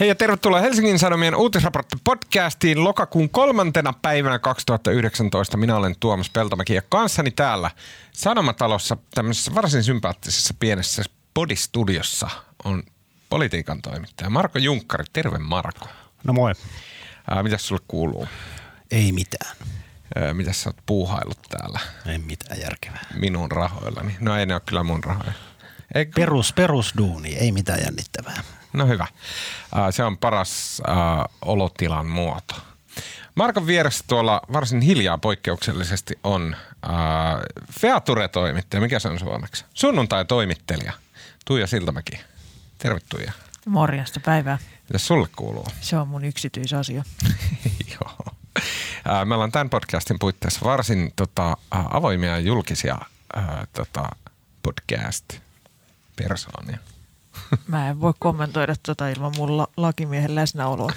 Hei ja tervetuloa Helsingin Sanomien uutisraportti podcastiin lokakuun kolmantena päivänä 2019. Minä olen Tuomas Peltomäki ja kanssani täällä Sanomatalossa tämmöisessä varsin sympaattisessa pienessä podistudiossa on politiikan toimittaja Marko Junkkari. Terve Marko. No moi. Ää, mitäs sulle kuuluu? Ei mitään. Ää, mitäs sä oot puuhailut täällä Ei mitään järkevää. minun rahoillani? No ei ne ole kyllä mun rahoja. Eikö? Perus, perusduuni, ei mitään jännittävää. No hyvä. Se on paras ää, olotilan muoto. Markon vieressä tuolla varsin hiljaa poikkeuksellisesti on ää, Feature-toimittaja. Mikä se on suomeksi? Sunnuntai-toimittelija. Tuija Siltamäki. Terve Tuija. Morjesta päivää. Mitä sulle kuuluu? Se on mun yksityisasia. Joo. Ää, Me ollaan tämän podcastin puitteissa varsin tota, avoimia ja julkisia ää, tota, podcast-persoonia. Mä en voi kommentoida tota ilman mun la- lakimiehen läsnäoloa.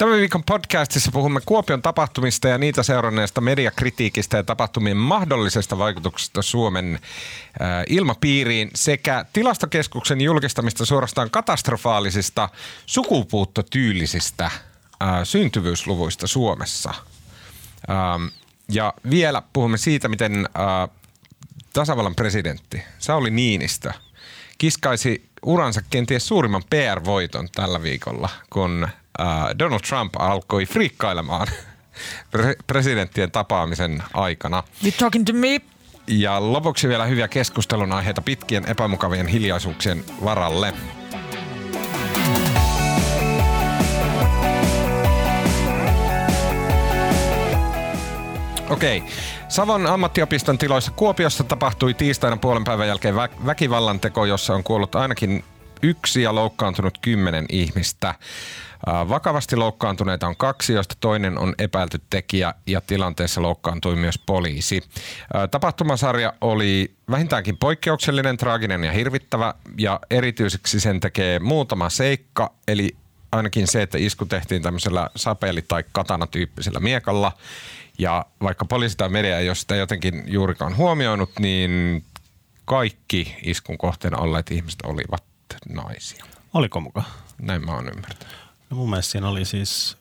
Tämän viikon podcastissa puhumme Kuopion tapahtumista ja niitä seuranneesta mediakritiikistä ja tapahtumien mahdollisesta vaikutuksesta Suomen äh, ilmapiiriin sekä tilastokeskuksen julkistamista suorastaan katastrofaalisista sukupuuttotyylisistä äh, syntyvyysluvuista Suomessa. Ähm, ja vielä puhumme siitä, miten äh, tasavallan presidentti Sauli Niinistö kiskaisi uransa kenties suurimman PR-voiton tällä viikolla, kun äh, Donald Trump alkoi friikkailemaan pre- presidenttien tapaamisen aikana. You talking to me? Ja lopuksi vielä hyviä keskustelun aiheita pitkien epämukavien hiljaisuuksien varalle. Okei. Savon ammattiopiston tiloissa Kuopiossa tapahtui tiistaina puolen päivän jälkeen vä- väkivallanteko, jossa on kuollut ainakin yksi ja loukkaantunut kymmenen ihmistä. Vakavasti loukkaantuneita on kaksi, joista toinen on epäilty tekijä ja tilanteessa loukkaantui myös poliisi. Tapahtumasarja oli vähintäänkin poikkeuksellinen, traaginen ja hirvittävä ja erityiseksi sen tekee muutama seikka, eli ainakin se, että isku tehtiin tämmöisellä sapeli- tai katana-tyyppisellä miekalla. Ja vaikka poliisi tai media ei ole sitä jotenkin juurikaan huomioinut, niin kaikki iskun kohteena olleet ihmiset olivat naisia. Oliko muka? Näin mä oon ymmärtänyt. No mun mielestä siinä oli siis,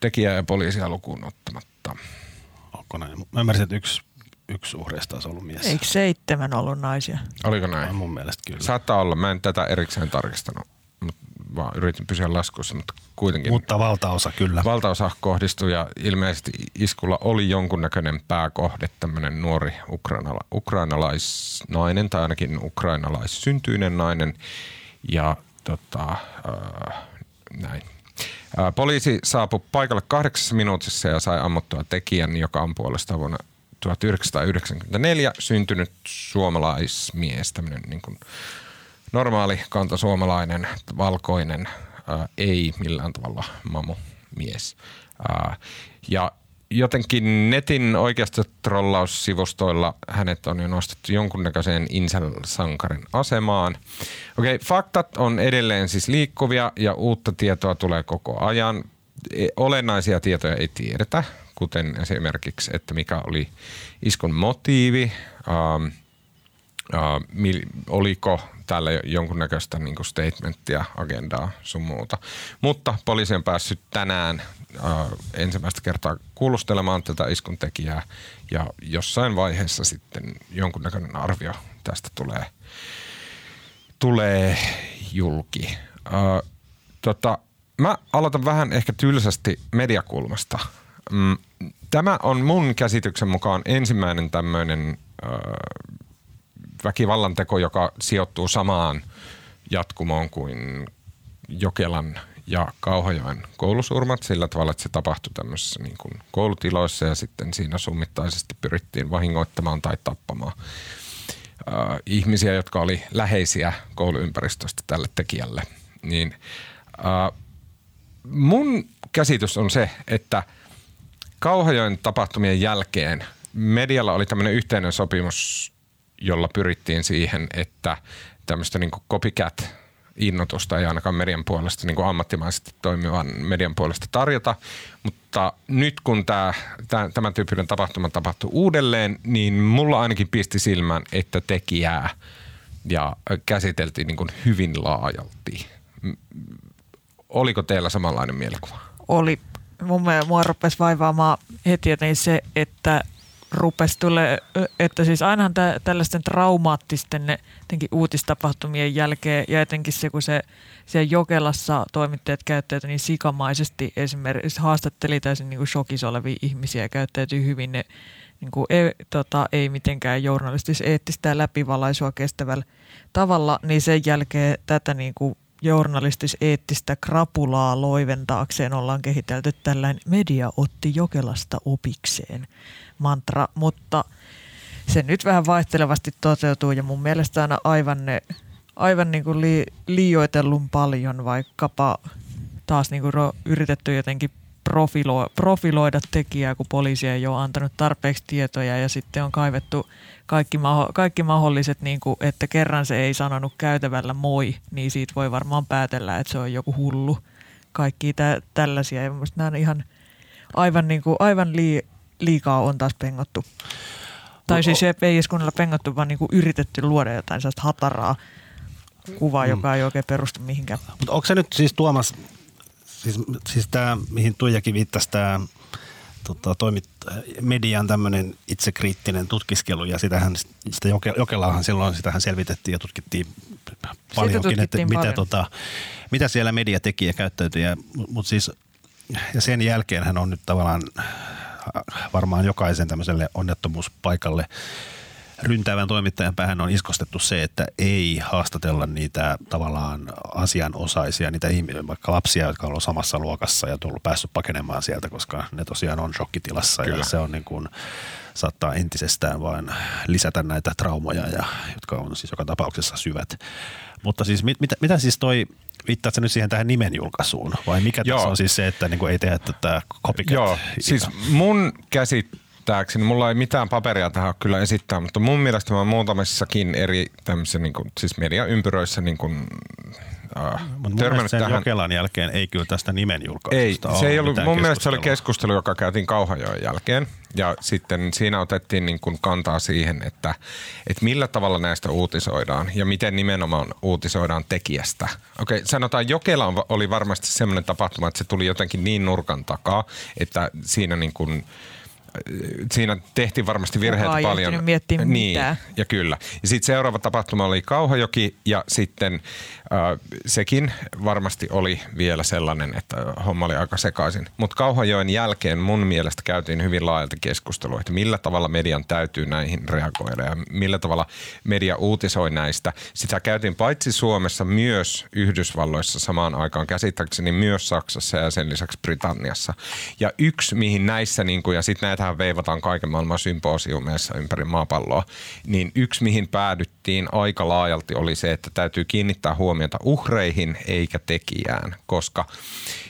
Tekijä ja poliisia lukuun ottamatta. onko näin? Mä ymmärsin, että yksi, yksi uhreista olisi ollut mies. Eikö seitsemän ollut naisia? Oliko näin? mun mielestä kyllä. Saattaa olla. Mä en tätä erikseen tarkistanut, vaan yritin pysyä laskussa, mutta kuitenkin. Mutta valtaosa kyllä. Valtaosa kohdistui ja ilmeisesti iskulla oli jonkunnäköinen pääkohde, tämmöinen nuori ukrainala, ukrainalaisnainen tai ainakin ukrainalaissyntyinen nainen ja tota, äh, näin. Äh, poliisi saapui paikalle kahdeksassa minuutissa ja sai ammuttua tekijän, joka on puolestaan vuonna 1994 syntynyt suomalaismies, tämmöinen niin kuin normaali kantasuomalainen, valkoinen, ää, ei millään tavalla mamu mies. Ää, ja jotenkin netin oikeasta trollaussivustoilla hänet on jo nostettu jonkunnäköiseen incel-sankarin asemaan. Okei, faktat on edelleen siis liikkuvia ja uutta tietoa tulee koko ajan. E- Olennaisia tietoja ei tiedetä, kuten esimerkiksi, että mikä oli iskun motiivi, Uh, mil, oliko tällä jonkunnäköistä niin kuin statementtia, agendaa sun muuta. Mutta poliisi on päässyt tänään uh, ensimmäistä kertaa kuulustelemaan tätä iskun tekijää ja jossain vaiheessa sitten jonkunnäköinen arvio tästä tulee, tulee julki. Uh, tota, mä aloitan vähän ehkä tylsästi mediakulmasta. Mm, Tämä on mun käsityksen mukaan ensimmäinen tämmöinen väkivallan teko, joka sijoittuu samaan jatkumoon kuin Jokelan ja Kauhajoen koulusurmat sillä tavalla, että se tapahtui tämmöisissä niin kuin koulutiloissa ja sitten siinä summittaisesti pyrittiin vahingoittamaan tai tappamaan äh, ihmisiä, jotka oli läheisiä kouluympäristöstä tälle tekijälle. Niin, äh, mun käsitys on se, että Kauhajoen tapahtumien jälkeen medialla oli tämmöinen yhteinen sopimus, jolla pyrittiin siihen, että tämmöistä niin copycat innotusta ei ainakaan median puolesta niin kuin ammattimaisesti toimivan median puolesta tarjota. Mutta nyt kun tämä, tämä, tämän tyyppinen tapahtuma tapahtui uudelleen, niin mulla ainakin pisti silmään, että tekijää ja käsiteltiin niin kuin hyvin laajalti. Oliko teillä samanlainen mielikuva? Oli. Mun mielestä mua rupesi vaivaamaan heti jotenkin se, että rupesi tulee, että siis ainahan tä, tällaisten traumaattisten uutistapahtumien jälkeen ja etenkin se, kun se siellä Jokelassa toimittajat käyttäytyi niin sikamaisesti esimerkiksi haastatteli täysin niin shokissa olevia ihmisiä ja käyttäytyi hyvin ne niin kuin ei, tota, ei mitenkään journalistis-eettistä ja läpivalaisua kestävällä tavalla, niin sen jälkeen tätä niin kuin journalistis-eettistä krapulaa loiventaakseen ollaan kehitelty tällainen media otti Jokelasta opikseen mantra, mutta se nyt vähän vaihtelevasti toteutuu ja mun mielestä aina aivan, ne, aivan niin kuin li, liioitellun paljon vaikkapa taas niin kuin yritetty jotenkin profilo, profiloida tekijää, kun poliisi ei ole antanut tarpeeksi tietoja ja sitten on kaivettu kaikki, maho, kaikki mahdolliset, niin kuin, että kerran se ei sanonut käytävällä moi, niin siitä voi varmaan päätellä, että se on joku hullu. Kaikki tä, tällaisia ja mielestäni nämä on ihan aivan, niin kuin, aivan lii, liikaa on taas pengottu. Tai siis ei edes kunnolla pengottu, vaan niin kuin yritetty luoda jotain sellaista hataraa kuvaa, mm. joka ei oikein perustu mihinkään. Mutta onko se nyt siis Tuomas, siis, siis tämä, mihin Tuijakin viittasi, tämä tota, toimit, median tämmöinen itsekriittinen tutkiskelu ja sitähän, sitä Jokelaahan silloin sitähän selvitettiin ja tutkittiin paljonkin, että mitä, paljon. tota, mitä siellä media teki ja käyttäytyi. Mutta siis, ja sen jälkeen hän on nyt tavallaan varmaan jokaisen tämmöiselle onnettomuuspaikalle ryntäävän toimittajan päähän on iskostettu se, että ei haastatella niitä tavallaan asianosaisia, niitä ihmisiä, vaikka lapsia, jotka on ollut samassa luokassa ja tullut päässyt pakenemaan sieltä, koska ne tosiaan on shokkitilassa Kyllä. ja se on niin kuin, saattaa entisestään vain lisätä näitä traumoja, ja, jotka on siis joka tapauksessa syvät. Mutta siis mit, mitä, mitä siis toi, viittaatko nyt siihen tähän nimen julkaisuun vai mikä Joo. tässä on siis se, että niin ei tehdä tätä copycat? Joo, siis mun käsittääkseni, mulla ei mitään paperia tähän kyllä esittää, mutta mun mielestä mä muutamissakin eri tämmöisissä niin kuin, siis mediaympyröissä niin kuin, äh, törmännyt sen tähän. Jokelan jälkeen ei kyllä tästä nimen julkaisusta Ei, se ei ollut, mun mielestä se oli keskustelu, joka käytiin Kauhajoen jälkeen. Ja sitten siinä otettiin niin kuin kantaa siihen, että, että millä tavalla näistä uutisoidaan ja miten nimenomaan uutisoidaan tekijästä. Okei, sanotaan Jokela oli varmasti semmoinen tapahtuma, että se tuli jotenkin niin nurkan takaa, että siinä niin kuin – siinä tehtiin varmasti virheitä Kukaan paljon. miettiä niin, mitään. ja kyllä. Ja sitten seuraava tapahtuma oli Kauhajoki ja sitten sekin varmasti oli vielä sellainen, että homma oli aika sekaisin. Mutta Kauhajoen jälkeen mun mielestä käytiin hyvin laajalti keskustelua, että millä tavalla median täytyy näihin reagoida ja millä tavalla media uutisoi näistä. Sitä käytiin paitsi Suomessa myös Yhdysvalloissa samaan aikaan käsittääkseni myös Saksassa ja sen lisäksi Britanniassa. Ja yksi, mihin näissä, niin kuin, ja sitten näitä tähän veivataan kaiken maailman symposiumeissa ympäri maapalloa, niin yksi mihin päädyttiin aika laajalti oli se, että täytyy kiinnittää huomiota uhreihin eikä tekijään, koska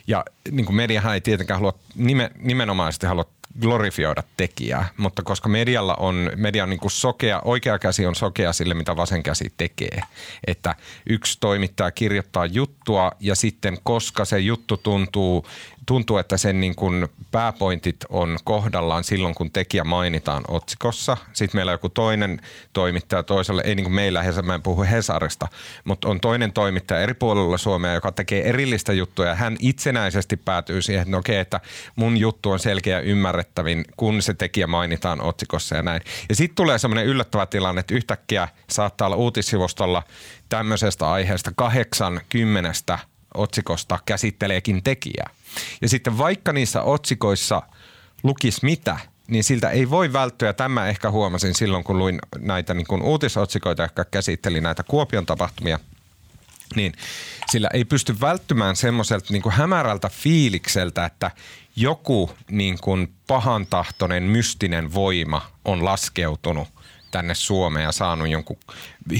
ja niin kuin mediahan ei tietenkään halua, nimen, nimenomaisesti halua glorifioida tekijää, mutta koska medialla on, media on niin kuin sokea, oikea käsi on sokea sille, mitä vasen käsi tekee. Että yksi toimittaja kirjoittaa juttua ja sitten koska se juttu tuntuu tuntuu, että sen niin kuin pääpointit on kohdallaan silloin, kun tekijä mainitaan otsikossa. Sitten meillä on joku toinen toimittaja toiselle, ei niin kuin meillä, mä en puhu Hesarista, mutta on toinen toimittaja eri puolilla Suomea, joka tekee erillistä juttuja. Ja hän itsenäisesti päätyy siihen, että no okei, että mun juttu on selkeä ymmärrettävin, kun se tekijä mainitaan otsikossa ja näin. Ja sitten tulee semmoinen yllättävä tilanne, että yhtäkkiä saattaa olla uutissivustolla tämmöisestä aiheesta kahdeksan kymmenestä otsikosta käsitteleekin tekijää. Ja sitten vaikka niissä otsikoissa lukis mitä, niin siltä ei voi välttyä. Tämä ehkä huomasin silloin, kun luin näitä niin kuin uutisotsikoita, jotka käsitteli näitä Kuopion tapahtumia, niin sillä ei pysty välttymään semmoiselta niin kuin hämärältä fiilikseltä, että joku niin kuin pahantahtoinen mystinen voima on laskeutunut – tänne Suomeen ja saanut jonkun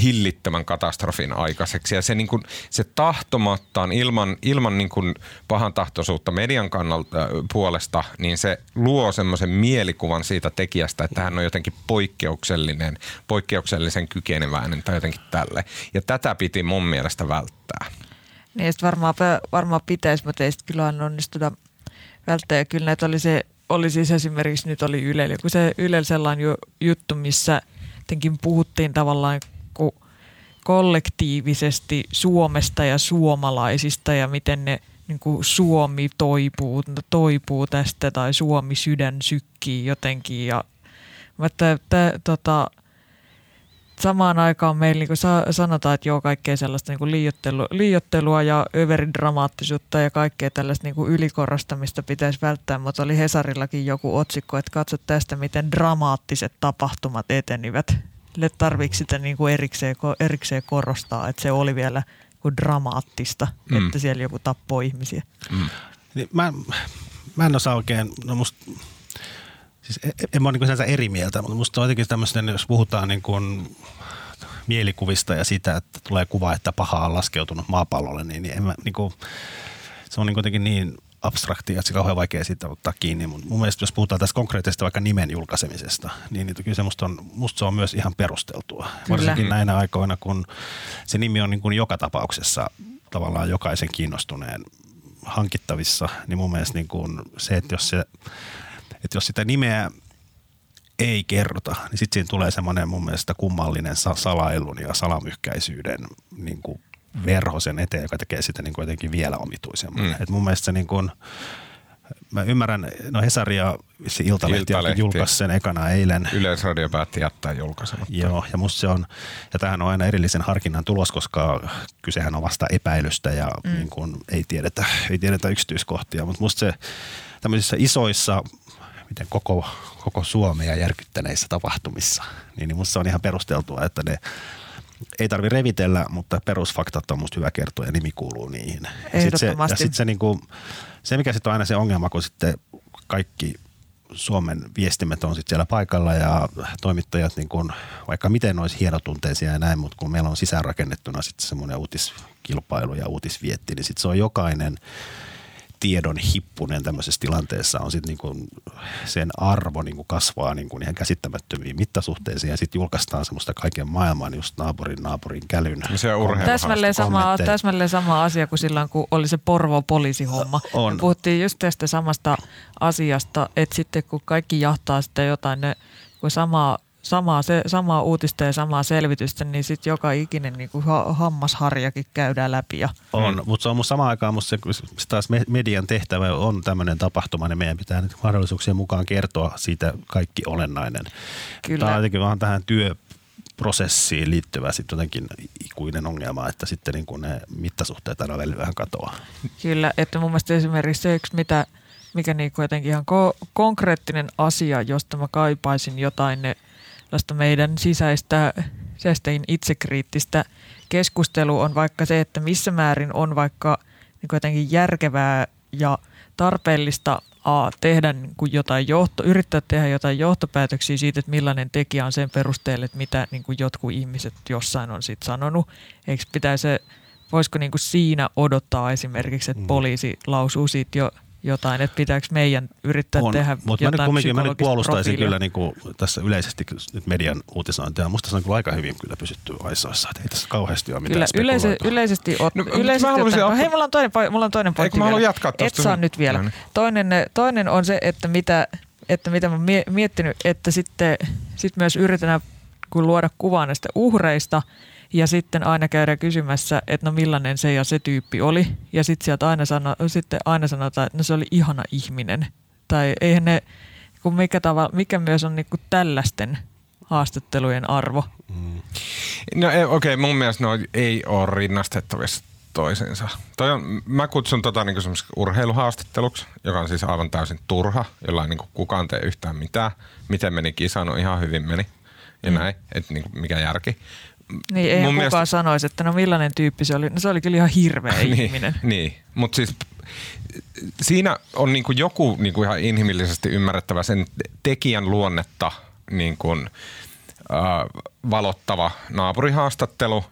hillittömän katastrofin aikaiseksi. Ja se, niin kuin, se tahtomattaan ilman, ilman niin kuin pahan tahtoisuutta median kannalta äh, puolesta, niin se luo semmoisen mielikuvan siitä tekijästä, että hän on jotenkin poikkeuksellinen, poikkeuksellisen kykeneväinen tai jotenkin tälle. Ja tätä piti mun mielestä välttää. Niin, varmaan, varmaan pitäisi, mutta ei kyllä onnistuta välttää. Ja kyllä näitä oli se oli siis esimerkiksi nyt oli Yle, kun se Yle sellainen juttu, missä jotenkin puhuttiin tavallaan kollektiivisesti Suomesta ja suomalaisista ja miten ne niin Suomi toipuu, toipuu tästä tai Suomi sydän sykkii jotenkin. Ja, mutta että, tota, samaan aikaan meillä niin sa- sanotaan, että joo, kaikkea sellaista niin liiottelu, liiottelua ja överidramaattisuutta ja kaikkea tällaista niin ylikorostamista pitäisi välttää, mutta oli Hesarillakin joku otsikko, että katso tästä, miten dramaattiset tapahtumat etenivät. Tarviiko sitä niin kuin erikseen, erikseen korostaa, että se oli vielä kuin dramaattista, mm. että siellä joku tappoi ihmisiä? Mm. Niin mä, mä en osaa oikein, no musta Siis e, e, en, mä ole niin eri mieltä, mutta musta on jotenkin tämmöisten, jos puhutaan niin kuin mielikuvista ja sitä, että tulee kuva, että paha on laskeutunut maapallolle, niin, niin, en mä, niin kuin, se on niin kuitenkin niin abstraktia, että se on kauhean vaikea siitä ottaa kiinni. Mutta mun mielestä jos puhutaan tästä konkreettisesti vaikka nimen julkaisemisesta, niin, niin kyllä se musta, on, musta se on myös ihan perusteltua. Kyllä. Varsinkin näinä aikoina, kun se nimi on niin kuin joka tapauksessa tavallaan jokaisen kiinnostuneen hankittavissa, niin mun mielestä niin kuin se, että jos se että jos sitä nimeä ei kerrota, niin sitten siinä tulee semmoinen mun mielestä kummallinen salailun ja salamyhkäisyyden niin kuin verho sen eteen, joka tekee sitä niin kuin jotenkin vielä omituisemman. Mm. Et mun mielestä se niin kuin, mä ymmärrän, no Hesari ja Iltalehti, Iltalehti. julkaisi sen ekana eilen. Yleisradio päätti jättää julkaisematta. Joo, ja musta se on, ja tämähän on aina erillisen harkinnan tulos, koska kysehän on vasta epäilystä ja mm. niin kuin ei, tiedetä, ei tiedetä yksityiskohtia, mutta musta se tämmöisissä isoissa miten koko, koko Suomea järkyttäneissä tapahtumissa, niin, niin musta se on ihan perusteltua, että ne ei tarvi revitellä, mutta perusfaktat on musta hyvä kertoa ja nimi kuuluu niihin. Sitten se, ja sitten se, niinku, se, mikä sitten on aina se ongelma, kun sitten kaikki Suomen viestimet on sitten siellä paikalla ja toimittajat niin kun, vaikka miten olisi hienotunteisia ja näin, mutta kun meillä on sisäänrakennettuna sitten semmoinen uutiskilpailu ja uutisvietti, niin sitten se on jokainen – tiedon hippunen tämmöisessä tilanteessa on sitten niinku sen arvo niinku kasvaa niinku ihan käsittämättömiin mittasuhteisiin ja sitten julkaistaan semmoista kaiken maailman just naapurin naapurin kälyn. Se täsmälleen sama, täsmälleen sama asia kuin silloin, kun oli se Porvo poliisihomma. On. Me puhuttiin just tästä samasta asiasta, että sitten kun kaikki jahtaa sitten jotain, ne, kun samaa samaa, se, samaa uutista ja samaa selvitystä, niin sitten joka ikinen niin kuin ha, hammasharjakin käydään läpi. Ja. On, mm. mutta se on mun samaan aikaan musta se, se taas median tehtävä on tämmöinen tapahtuma, niin meidän pitää nyt mahdollisuuksien mukaan kertoa siitä kaikki olennainen. Kyllä. Tämä on jotenkin vaan tähän työ, prosessiin liittyvä sitten jotenkin ikuinen ongelma, että sitten niin kuin ne mittasuhteet aina välillä vähän katoaa. Kyllä, että mun mielestä esimerkiksi se yksi, mitä, mikä niin kuin jotenkin ihan ko- konkreettinen asia, josta mä kaipaisin jotain ne – tällaista meidän sisäistä, sisäistä itsekriittistä keskustelua on vaikka se, että missä määrin on vaikka niin jotenkin järkevää ja tarpeellista a, tehdä niin kuin jotain johto, yrittää tehdä jotain johtopäätöksiä siitä, että millainen tekijä on sen perusteella, että mitä niin kuin jotkut ihmiset jossain on sitten sanonut. Eikö pitäisi, voisiko niin kuin siinä odottaa esimerkiksi, että mm. poliisi lausuu siitä jo jotain, että pitääkö meidän yrittää on, tehdä mutta jotain mä nyt kumminkin mä nyt puolustaisin profiilia. kyllä niin kuin tässä yleisesti nyt median uutisointia. Musta se on kyllä aika hyvin kyllä pysytty aisoissa, että ei tässä kauheasti ole mitään Kyllä yleise, yleisesti, ot, no, yleisesti ottaen, no, hei, mulla on toinen, mulla on toinen pointti Eikö mä haluan jatkaa Et saa nyt vielä. Toinen, toinen on se, että mitä, että mitä mä miettinyt, että sitten sit myös yritetään kun luoda kuvaa näistä uhreista – ja sitten aina käydään kysymässä, että no millainen se ja se tyyppi oli. Ja sitten sieltä aina, sano, sitten aina sanotaan, että no se oli ihana ihminen. Tai eihän ne, kun mikä, tava, mikä myös on niinku tällaisten haastattelujen arvo. Mm. No okei, okay, mun mielestä no ei ole rinnastettavissa toisensa. Toi on, mä kutsun tota niin urheiluhaastatteluksi, joka on siis aivan täysin turha, jolla ei niin kukaan tee yhtään mitään. Miten meni kisa, no ihan hyvin meni ja mm. näin, että niin mikä järki. Niin, ei kukaan mielestä... sanoisi, että no millainen tyyppi se oli. No se oli kyllä ihan hirveä niin, ihminen. Niin, mutta siis siinä on niin kuin joku niin kuin ihan inhimillisesti ymmärrettävä sen tekijän luonnetta niin kuin, äh, valottava naapurihaastattelu.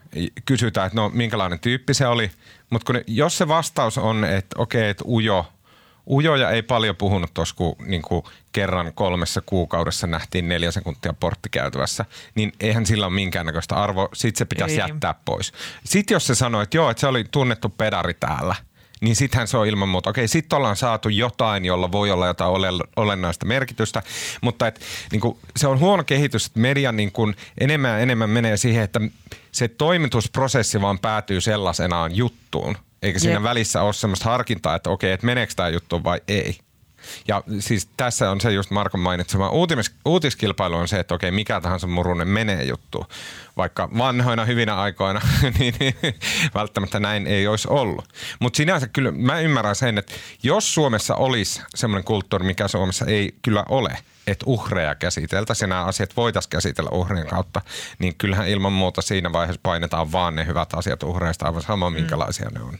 Kysytään, että no minkälainen tyyppi se oli. Mutta jos se vastaus on, että okei, okay, että ujo – Ujoja ei paljon puhunut tuossa, kun niin kuin kerran kolmessa kuukaudessa nähtiin neljä sekuntia porttikäytävässä, niin eihän sillä ole minkäännäköistä arvoa. Sitten se pitäisi ei. jättää pois. Sitten jos se sanoi, että joo, että se oli tunnettu pedari täällä, niin sittenhän se on ilman muuta. Okei, sitten ollaan saatu jotain, jolla voi olla jotain olennaista merkitystä, mutta et, niin kuin, se on huono kehitys, että media niin kuin, enemmän ja enemmän menee siihen, että se toimitusprosessi vaan päätyy sellaisenaan juttuun Eikä siinä Jep. välissä ole semmoista harkintaa, että okei, että meneekö tämä juttu vai ei. Ja siis tässä on se just Markon mainitsema uutis, uutiskilpailu on se, että okei, mikä tahansa murunen menee juttu. Vaikka vanhoina hyvinä aikoina, niin, niin välttämättä näin ei olisi ollut. Mutta sinänsä kyllä mä ymmärrän sen, että jos Suomessa olisi semmoinen kulttuuri, mikä Suomessa ei kyllä ole, että uhreja käsiteltäisiin ja nämä asiat voitaisiin käsitellä uhrien kautta, niin kyllähän ilman muuta siinä vaiheessa painetaan vaan ne hyvät asiat uhreista aivan sama, minkälaisia ne on.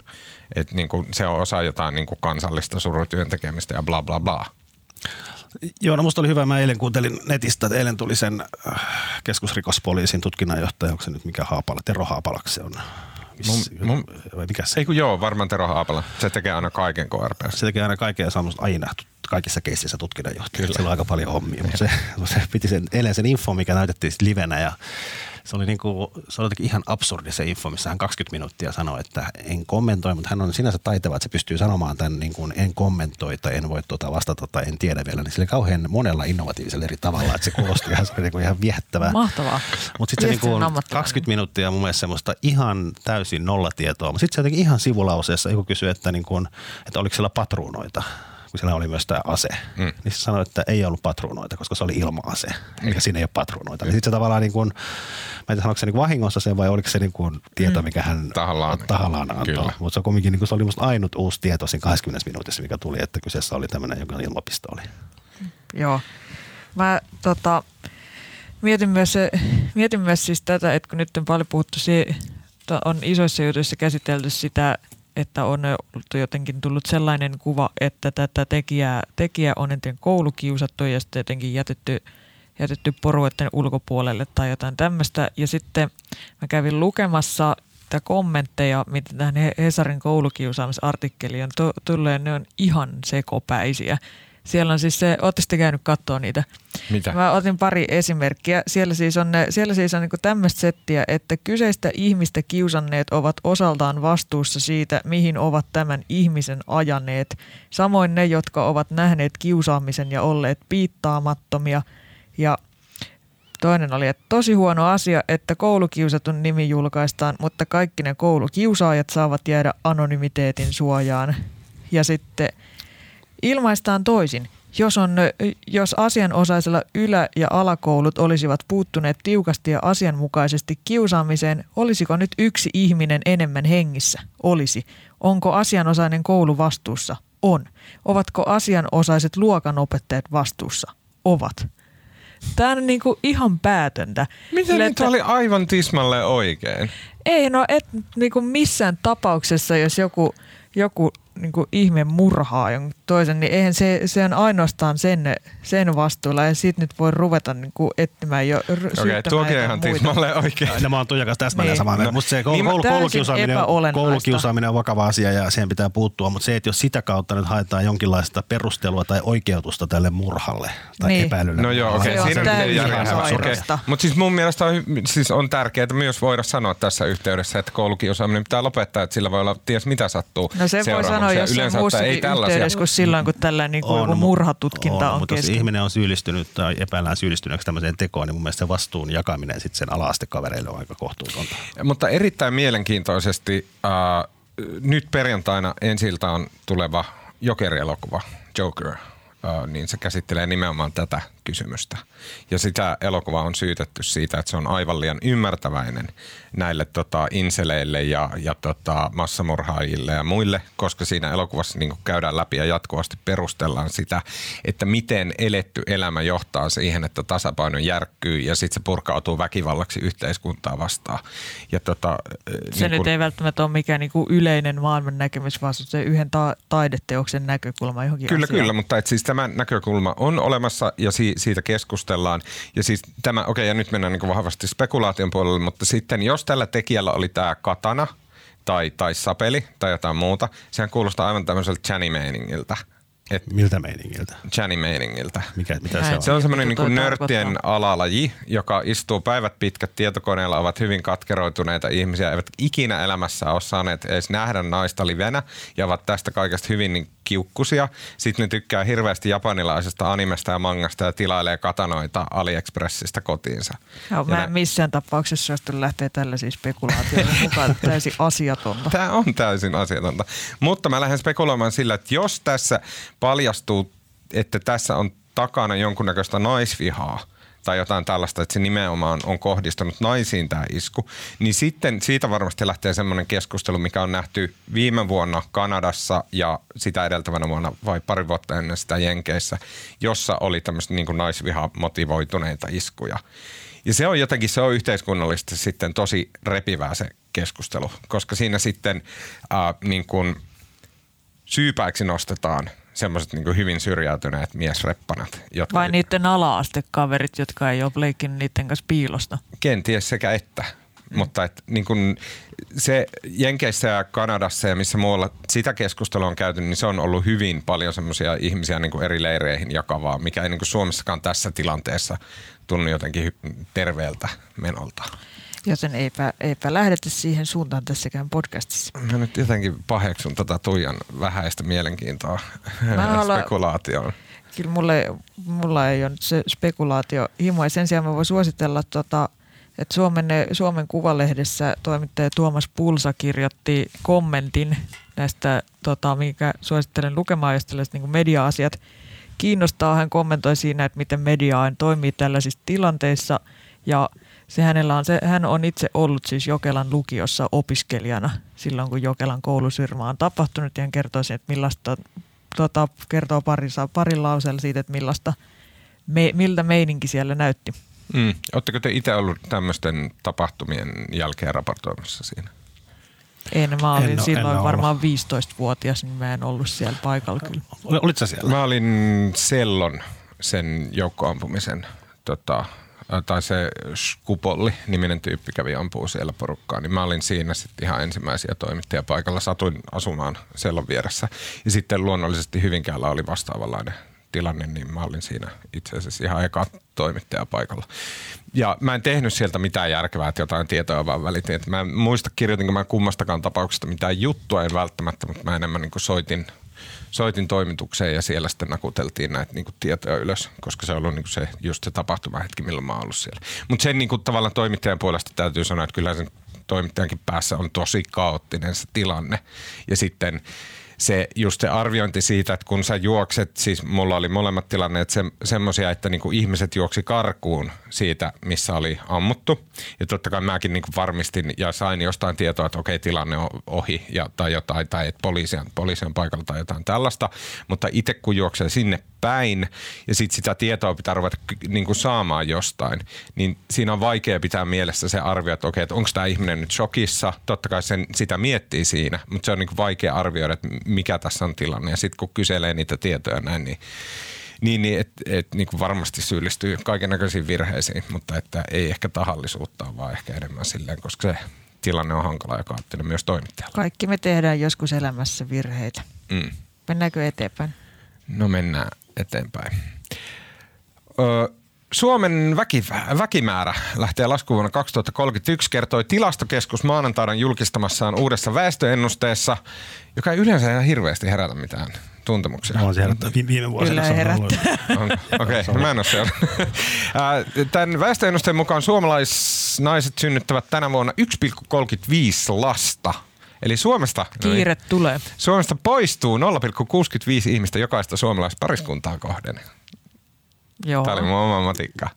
Et niin kuin se on osa jotain niin kuin kansallista surutyön tekemistä ja bla bla bla. Joo, no musta oli hyvä. Mä eilen kuuntelin netistä, että eilen tuli sen äh, keskusrikospoliisin tutkinnanjohtaja, onko se nyt mikä Haapala, Tero Haapalaksi se on. Miss, Mun- mun- vai mikä se? Ei kun joo, varmaan Tero Haapala. Se tekee aina kaiken KRPssä. Se tekee aina kaikkea ja saa musta aina kaikissa keississä tutkinnanjohtaja. Sillä on aika paljon hommia, mutta se, se piti sen, eilen sen info, mikä näytettiin livenä ja se oli, niinku, se oli jotenkin ihan absurdi se info, missä hän 20 minuuttia sanoi, että en kommentoi, mutta hän on sinänsä taitava, että se pystyy sanomaan tämän niin kuin en kommentoi tai en voi tuota vastata tai en tiedä vielä. Niin sille kauhean monella innovatiivisella eri tavalla, että se kuulosti ihan, se oli niinku ihan viehättävää. Mahtavaa. Mutta sitten se niinku ammattilainen. 20 minuuttia mun mielestä semmoista ihan täysin nollatietoa. Mutta sitten se jotenkin ihan sivulauseessa joku kysyi, että, niinku, että oliko siellä patruunoita kun siellä oli myös tämä ase. Mm. Niin se sanoi, että ei ollut patruunoita, koska se oli ilma-ase. Eli siinä ei ole patruunoita. Niin sitten se tavallaan niin kuin, mä en tiedä sanoiko se niin vahingossa se vai oliko se niin kuin tieto, mikä hän Tahallaan. tahallaan antoi. Mutta se on kumminkin, niin kuin, se oli musta ainut uusi tieto siinä 20 minuutissa, mikä tuli, että kyseessä oli tämmöinen joku ilmapistooli. Joo. Mä tota, mietin, myös, mietin myös siis tätä, että kun nyt on paljon puhuttu, se, on isoissa jutuissa käsitelty sitä, että on jotenkin tullut sellainen kuva, että tätä tekijää, tekijä on eniten koulukiusattu ja sitten jotenkin jätetty, jätetty porueiden ulkopuolelle tai jotain tämmöistä. Ja sitten mä kävin lukemassa niitä kommentteja, mitä tähän He- Hesarin koulukiusaamisartikkeliin on tu- tullut, ne on ihan sekopäisiä. Siellä on siis se, ootte sitten käynyt katsoa niitä? Mitä? Mä otin pari esimerkkiä. Siellä siis on, ne- siellä siis on niin tämmöistä settiä, että kyseistä ihmistä kiusanneet ovat osaltaan vastuussa siitä, mihin ovat tämän ihmisen ajaneet. Samoin ne, jotka ovat nähneet kiusaamisen ja olleet piittaamattomia. Ja toinen oli, että tosi huono asia, että koulukiusatun nimi julkaistaan, mutta kaikki ne koulukiusaajat saavat jäädä anonymiteetin suojaan. Ja sitten ilmaistaan toisin. Jos, on, jos asianosaisella ylä- ja alakoulut olisivat puuttuneet tiukasti ja asianmukaisesti kiusaamiseen, olisiko nyt yksi ihminen enemmän hengissä? Olisi. Onko asianosainen koulu vastuussa? On. Ovatko asianosaiset luokanopettajat vastuussa? Ovat. Tämä on niinku ihan päätöntä. Miten Sille, nyt oli aivan tismalleen oikein? ei no et niinku missään tapauksessa, jos joku, joku niinku ihme murhaa jonkun toisen, niin eihän se, se on ainoastaan sen, sen vastuulla ja sit nyt voi ruveta niinku etsimään jo r- Okei, syyttämään tuokin on ihan muita. tismalleen oikein. No mä oon Tuijan kanssa täsmälleen Niin. samaa mieltä. No, Musta se koulu, niin Täysin koulukiusaaminen, on, koulukiusaaminen on vakava asia ja siihen pitää puuttua, mutta se, että jos sitä kautta nyt haetaan jonkinlaista perustelua tai oikeutusta tälle murhalle tai Niin. epäilylle. No joo, okei, Se on siinä täysin järjellä. sairasta. Mutta siis mun mielestä on, siis on tärkeää myös voida sanoa tässä yhteydessä, että koulukiusaaminen pitää lopettaa, että sillä voi olla ties mitä sattuu No se voi sanoa Ja jossain yleensä, että muussakin ei tällaisia. kuin silloin, kun tällainen niin joku mu- murhatutkinta on, mutta jos ihminen on syyllistynyt tai epäillään syyllistyneeksi tämmöiseen tekoon, niin mun mielestä se vastuun jakaminen sitten sen ala-astekavereille on aika kohtuutonta. Mutta erittäin mielenkiintoisesti äh, nyt perjantaina ensiltä on tuleva Joker-elokuva, Joker, äh, niin se käsittelee nimenomaan tätä kysymystä. Ja sitä elokuvaa on syytetty siitä, että se on aivan liian ymmärtäväinen näille tota, inseleille ja, ja tota, massamurhaajille ja muille, koska siinä elokuvassa niin käydään läpi ja jatkuvasti perustellaan sitä, että miten eletty elämä johtaa siihen, että tasapaino järkkyy ja sitten se purkautuu väkivallaksi yhteiskuntaa vastaan. Ja tota, Se nyt ei välttämättä ole mikään niinku yleinen maailman näkemys, vaan se yhden ta- taideteoksen näkökulma johonkin Kyllä, asiaan. kyllä, mutta et siis tämä näkökulma on olemassa ja si- siitä keskustellaan. Ja siis tämä, okei, ja nyt mennään niin vahvasti spekulaation puolelle, mutta sitten jos tällä tekijällä oli tämä katana tai, tai sapeli tai jotain muuta, sehän kuulostaa aivan tämmöiseltä Channy-meiningiltä. Et Miltä meiningiltä? Channy-meiningiltä. Mikä, mitä Näin. se on? Se on semmoinen niin nörttien alalaji, joka istuu päivät pitkät tietokoneella, ovat hyvin katkeroituneita ihmisiä, eivät ikinä elämässä ole saaneet edes nähdä naista livenä ja ovat tästä kaikesta hyvin niin kiukkusia. Sitten ne tykkää hirveästi japanilaisesta animesta ja mangasta ja tilailee katanoita AliExpressistä kotiinsa. Joo, mä en missään tapauksessa suostu lähteä tällaisiin spekulaatioihin mukaan. Täysin asiatonta. Tämä on täysin asiatonta. Mutta mä lähden spekuloimaan sillä, että jos tässä paljastuu, että tässä on takana jonkunnäköistä naisvihaa, tai jotain tällaista, että se nimenomaan on kohdistunut naisiin tämä isku, niin sitten siitä varmasti lähtee semmoinen keskustelu, mikä on nähty viime vuonna Kanadassa ja sitä edeltävänä vuonna vai pari vuotta ennen sitä Jenkeissä, jossa oli tämmöistä niin naisviha motivoituneita iskuja. Ja se on jotenkin, se on yhteiskunnallisesti sitten tosi repivää se keskustelu, koska siinä sitten äh, niin kuin syypäiksi nostetaan semmoiset niin hyvin syrjäytyneet miesreppanat. Jotka Vai niiden ala-astekaverit, jotka ei ole leikkinyt niiden kanssa piilosta? Kenties sekä että. Mm. Mutta et, niin kun se Jenkeissä ja Kanadassa ja missä muualla sitä keskustelua on käyty, niin se on ollut hyvin paljon semmoisia ihmisiä niin eri leireihin jakavaa, mikä ei niin Suomessakaan tässä tilanteessa tunnu jotenkin terveeltä menolta. Joten eipä, eipä lähdetä siihen suuntaan tässäkään podcastissa. Mä nyt jotenkin paheksun tota Tuijan vähäistä mielenkiintoa haluan- spekulaatioon. Kyllä mulle, mulla ei ole nyt se spekulaatio himo. Sen sijaan mä voin suositella, tota, että Suomen, Suomen Kuvalehdessä toimittaja Tuomas Pulsa kirjoitti kommentin näistä, tota, minkä suosittelen lukemaan, jos tällaiset niin media-asiat kiinnostaa. Hän kommentoi siinä, että miten media toimii tällaisissa tilanteissa ja se hänellä on, se, hän on itse ollut siis Jokelan lukiossa opiskelijana silloin, kun Jokelan koulusyrmä on tapahtunut ja hän kertoo sen, että millaista, tota, kertoo parissa, parin lauseella siitä, että millaista, me, miltä meininki siellä näytti. Mm. Oletteko te itse ollut tämmöisten tapahtumien jälkeen raportoimassa siinä? En, mä olin En oo- silloin en varmaan 15-vuotias, niin mä en ollut siellä paikalla kyllä. Ol- Olit sä siellä? Mä olin Sellon sen joukkoampumisen, tota, tai se Skupolli niminen tyyppi kävi ampuu siellä porukkaa, niin mä olin siinä sitten ihan ensimmäisiä toimittajia paikalla. Satuin asumaan Sellon vieressä. Ja sitten luonnollisesti Hyvinkäällä oli vastaavanlainen tilanne, niin mä olin siinä itse asiassa ihan eka toimittaja paikalla. Ja mä en tehnyt sieltä mitään järkevää, että jotain tietoa vaan välitin. Et mä en muista kirjoitinko mä kummastakaan tapauksesta mitään juttua, en välttämättä, mutta mä enemmän niin soitin soitin toimitukseen ja siellä sitten nakuteltiin näitä niin tietoja ylös, koska se on ollut niin kuin, se, just se tapahtumahetki, milloin mä oon ollut siellä. Mutta sen niin kuin, tavallaan toimittajan puolesta täytyy sanoa, että kyllä sen toimittajankin päässä on tosi kaoottinen se tilanne. Ja sitten se, just se arviointi siitä, että kun sä juokset, siis mulla oli molemmat tilanneet se, semmoisia, että niinku ihmiset juoksi karkuun siitä, missä oli ammuttu. Ja totta kai mäkin niinku varmistin ja sain jostain tietoa, että okei, tilanne on ohi ja, tai jotain, tai että poliisi on, poliisi on paikalla tai jotain tällaista. Mutta itse kun juoksee sinne päin ja sitten sitä tietoa pitää ruveta ky- niinku saamaan jostain, niin siinä on vaikea pitää mielessä se arvio, että okei, että onko tämä ihminen nyt shokissa. Totta kai sen, sitä miettii siinä, mutta se on niinku vaikea arvioida, että mikä tässä on tilanne. Ja sitten kun kyselee niitä tietoja näin, niin niin, niin että et, niin kuin varmasti syyllistyy kaiken näköisiin virheisiin, mutta että ei ehkä tahallisuutta, vaan ehkä enemmän silleen, koska se tilanne on hankala ja kaattinen myös toimittajalle. Kaikki me tehdään joskus elämässä virheitä. Mm. Mennäänkö eteenpäin? No mennään eteenpäin. Ö, Suomen väki, väkimäärä lähtee laskuun vuonna 2031, kertoi tilastokeskus maanantaina julkistamassaan uudessa väestöennusteessa, joka ei yleensä ihan hirveästi herätä mitään tuntemuksia. Oon siellä vi- viime vuosina. Kyllä se on herättää. Okei, okay, no mä en ole siellä. Tämän väestöennusteen mukaan suomalaisnaiset synnyttävät tänä vuonna 1,35 lasta. Eli Suomesta, Kiire tulee. Suomesta poistuu 0,65 ihmistä jokaista suomalaispariskuntaa kohden. Joo. Tämä oli mun oma matikka.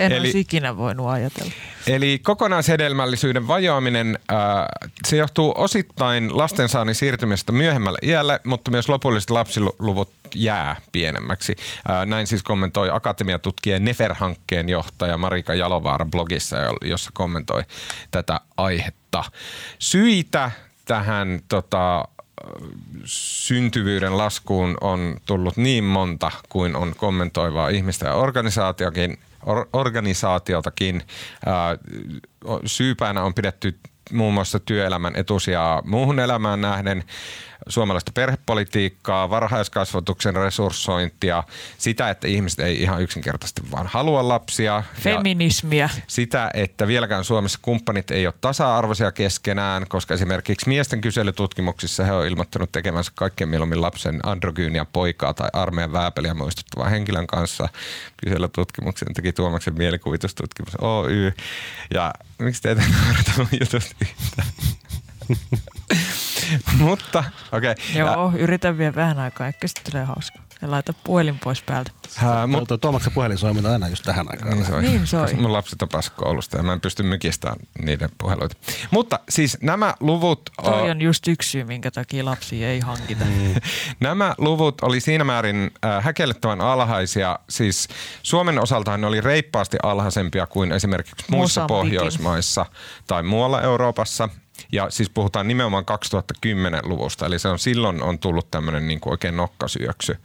En Eli- olisi ikinä voinut ajatella. Eli kokonaishedelmällisyyden vajoaminen, ää, se johtuu osittain lastensaannin siirtymisestä myöhemmälle iälle, mutta myös lopulliset lapsiluvut jää pienemmäksi. Ää, näin siis kommentoi akatemiatutkija Nefer-hankkeen johtaja Marika Jalovaara blogissa, jo- jossa kommentoi tätä aihetta. Syitä tähän tota, syntyvyyden laskuun on tullut niin monta kuin on kommentoivaa ihmistä ja organisaatiokin, or, organisaatiotakin. Ää, syypäänä on pidetty muun muassa työelämän etusijaa muuhun elämään nähden. Suomalaista perhepolitiikkaa, varhaiskasvatuksen resurssointia, sitä, että ihmiset ei ihan yksinkertaisesti vaan halua lapsia. Feminismiä. Sitä, että vieläkään Suomessa kumppanit ei ole tasa-arvoisia keskenään, koska esimerkiksi miesten kyselytutkimuksissa he on ilmoittanut tekemänsä kaikkein mieluummin lapsen androgyynia poikaa tai armeijan vääpeliä muistuttavan henkilön kanssa. Kyselytutkimuksen teki Tuomaksen mielikuvitustutkimus Oy. Ja miksi teitä mun jutusta Mutta, okei. Okay. Joo, ja, yritän vielä vähän aikaa, ehkä sitten tulee hauska. Ja laita puhelin pois päältä. Ää, mut, tuo, Tuomaksen puhelin soi aina just tähän aikaan. Niin soi. Niin soi. Mun lapset on päässyt koulusta ja mä en pysty mykistämään niiden puheluita. Mutta siis nämä luvut... Toi on just yksi syy, minkä takia lapsia ei hankita. Niin. nämä luvut oli siinä määrin äh, häkellyttävän alhaisia. Siis Suomen osaltahan ne oli reippaasti alhaisempia kuin esimerkiksi muissa Mosambikin. Pohjoismaissa tai muualla Euroopassa – ja siis puhutaan nimenomaan 2010-luvusta, eli se on silloin on tullut tämmöinen niin kuin oikein nokkasyöksy.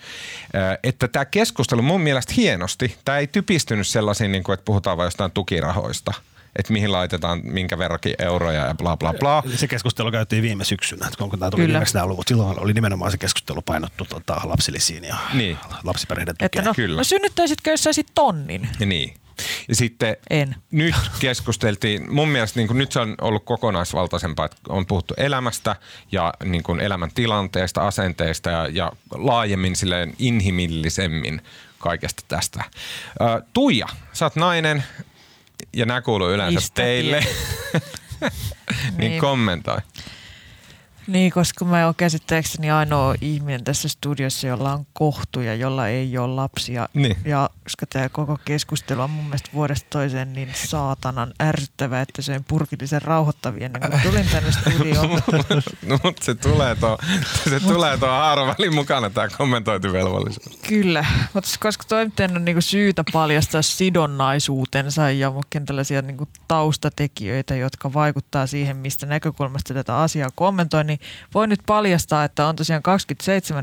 Että tämä keskustelu mun mielestä hienosti, tämä ei typistynyt sellaisiin, niin kuin, että puhutaan vain jostain tukirahoista – että mihin laitetaan minkä verrankin euroja ja bla bla bla. Se keskustelu käytiin viime syksynä, että kun tämä tuli viimeksi nämä luvut. Silloin oli nimenomaan se keskustelu painottu tota, lapsilisiin ja niin. lapsiperheiden tukeen. Että no, Kyllä. no synnyttäisitkö jos saisit tonnin? Niin. Ja sitten en. nyt keskusteltiin, mun mielestä niin kuin nyt se on ollut kokonaisvaltaisempaa, että on puhuttu elämästä ja niin kuin elämän tilanteesta, asenteista ja, ja laajemmin silleen inhimillisemmin kaikesta tästä. Uh, Tuija, sä oot nainen ja nämä kuuluu yleensä Mistä teille. niin, niin kommentoi. Niin, koska mä oon käsittääkseni ainoa ihminen tässä studiossa, jolla on kohtuja, jolla ei ole lapsia. Niin. Ja koska tämä koko keskustelu on mun mielestä vuodesta toiseen niin saatanan ärsyttävää, että se on purkillisen rauhoittavia ennen kuin tulin tänne studioon. no, mutta se tulee tuo, se Mut, tulee tuo haaravälin mukana tämä kommentointivelvollisuus. Kyllä, mutta koska toimittajan on niinku syytä paljastaa sidonnaisuutensa ja tällaisia niinku taustatekijöitä, jotka vaikuttaa siihen, mistä näkökulmasta tätä asiaa kommentoi, niin voin nyt paljastaa, että on tosiaan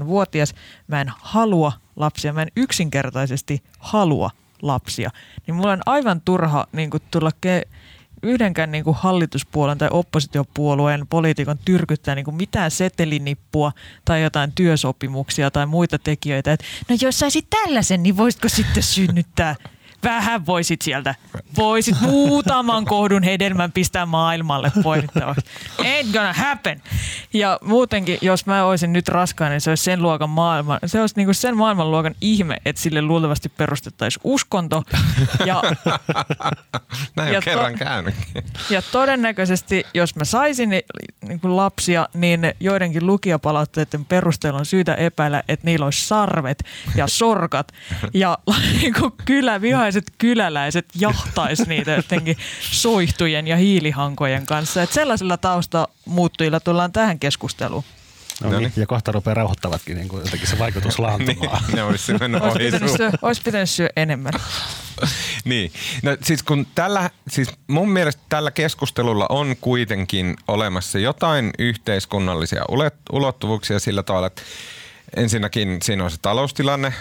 27-vuotias. Mä en halua lapsia, mä en yksinkertaisesti halua lapsia. Niin mulla on aivan turha niin tulla ke- yhdenkään niin kuin hallituspuolen tai oppositiopuolueen poliitikon tyrkyttää niin kuin mitään setelinippua tai jotain työsopimuksia tai muita tekijöitä. Et, no jos saisit tällaisen, niin voisitko sitten synnyttää? Vähän voisit sieltä, voisit muutaman kohdun hedelmän pistää maailmalle poimittavaksi. Ain't gonna happen. Ja muutenkin, jos mä olisin nyt raskainen, niin se olisi sen luokan maailman, se olisi niinku sen maailmanluokan ihme, että sille luultavasti perustettaisiin uskonto. Ja, Näin ja on kerran to- käynytkin. Ja todennäköisesti, jos mä saisin niin, niin kuin lapsia, niin joidenkin lukijapalautteiden perusteella on syytä epäillä, että niillä olisi sarvet ja sorkat ja niin kuin kylä vihaiset kyläläiset jahtais niitä jotenkin soihtujen ja hiilihankojen kanssa. Että sellaisilla taustamuuttujilla tullaan tähän keskusteluun. No, no niin. Ja kohta rupeaa rauhoittavatkin niin kuin jotenkin se vaikutus laantumaan. niin, ne olisi mennyt ohi. Olisi pitänyt, syö, olisi pitänyt syö enemmän. niin. No siis kun tällä, siis mun mielestä tällä keskustelulla on kuitenkin olemassa jotain yhteiskunnallisia ulottuvuuksia sillä tavalla, että ensinnäkin siinä on se taloustilanne,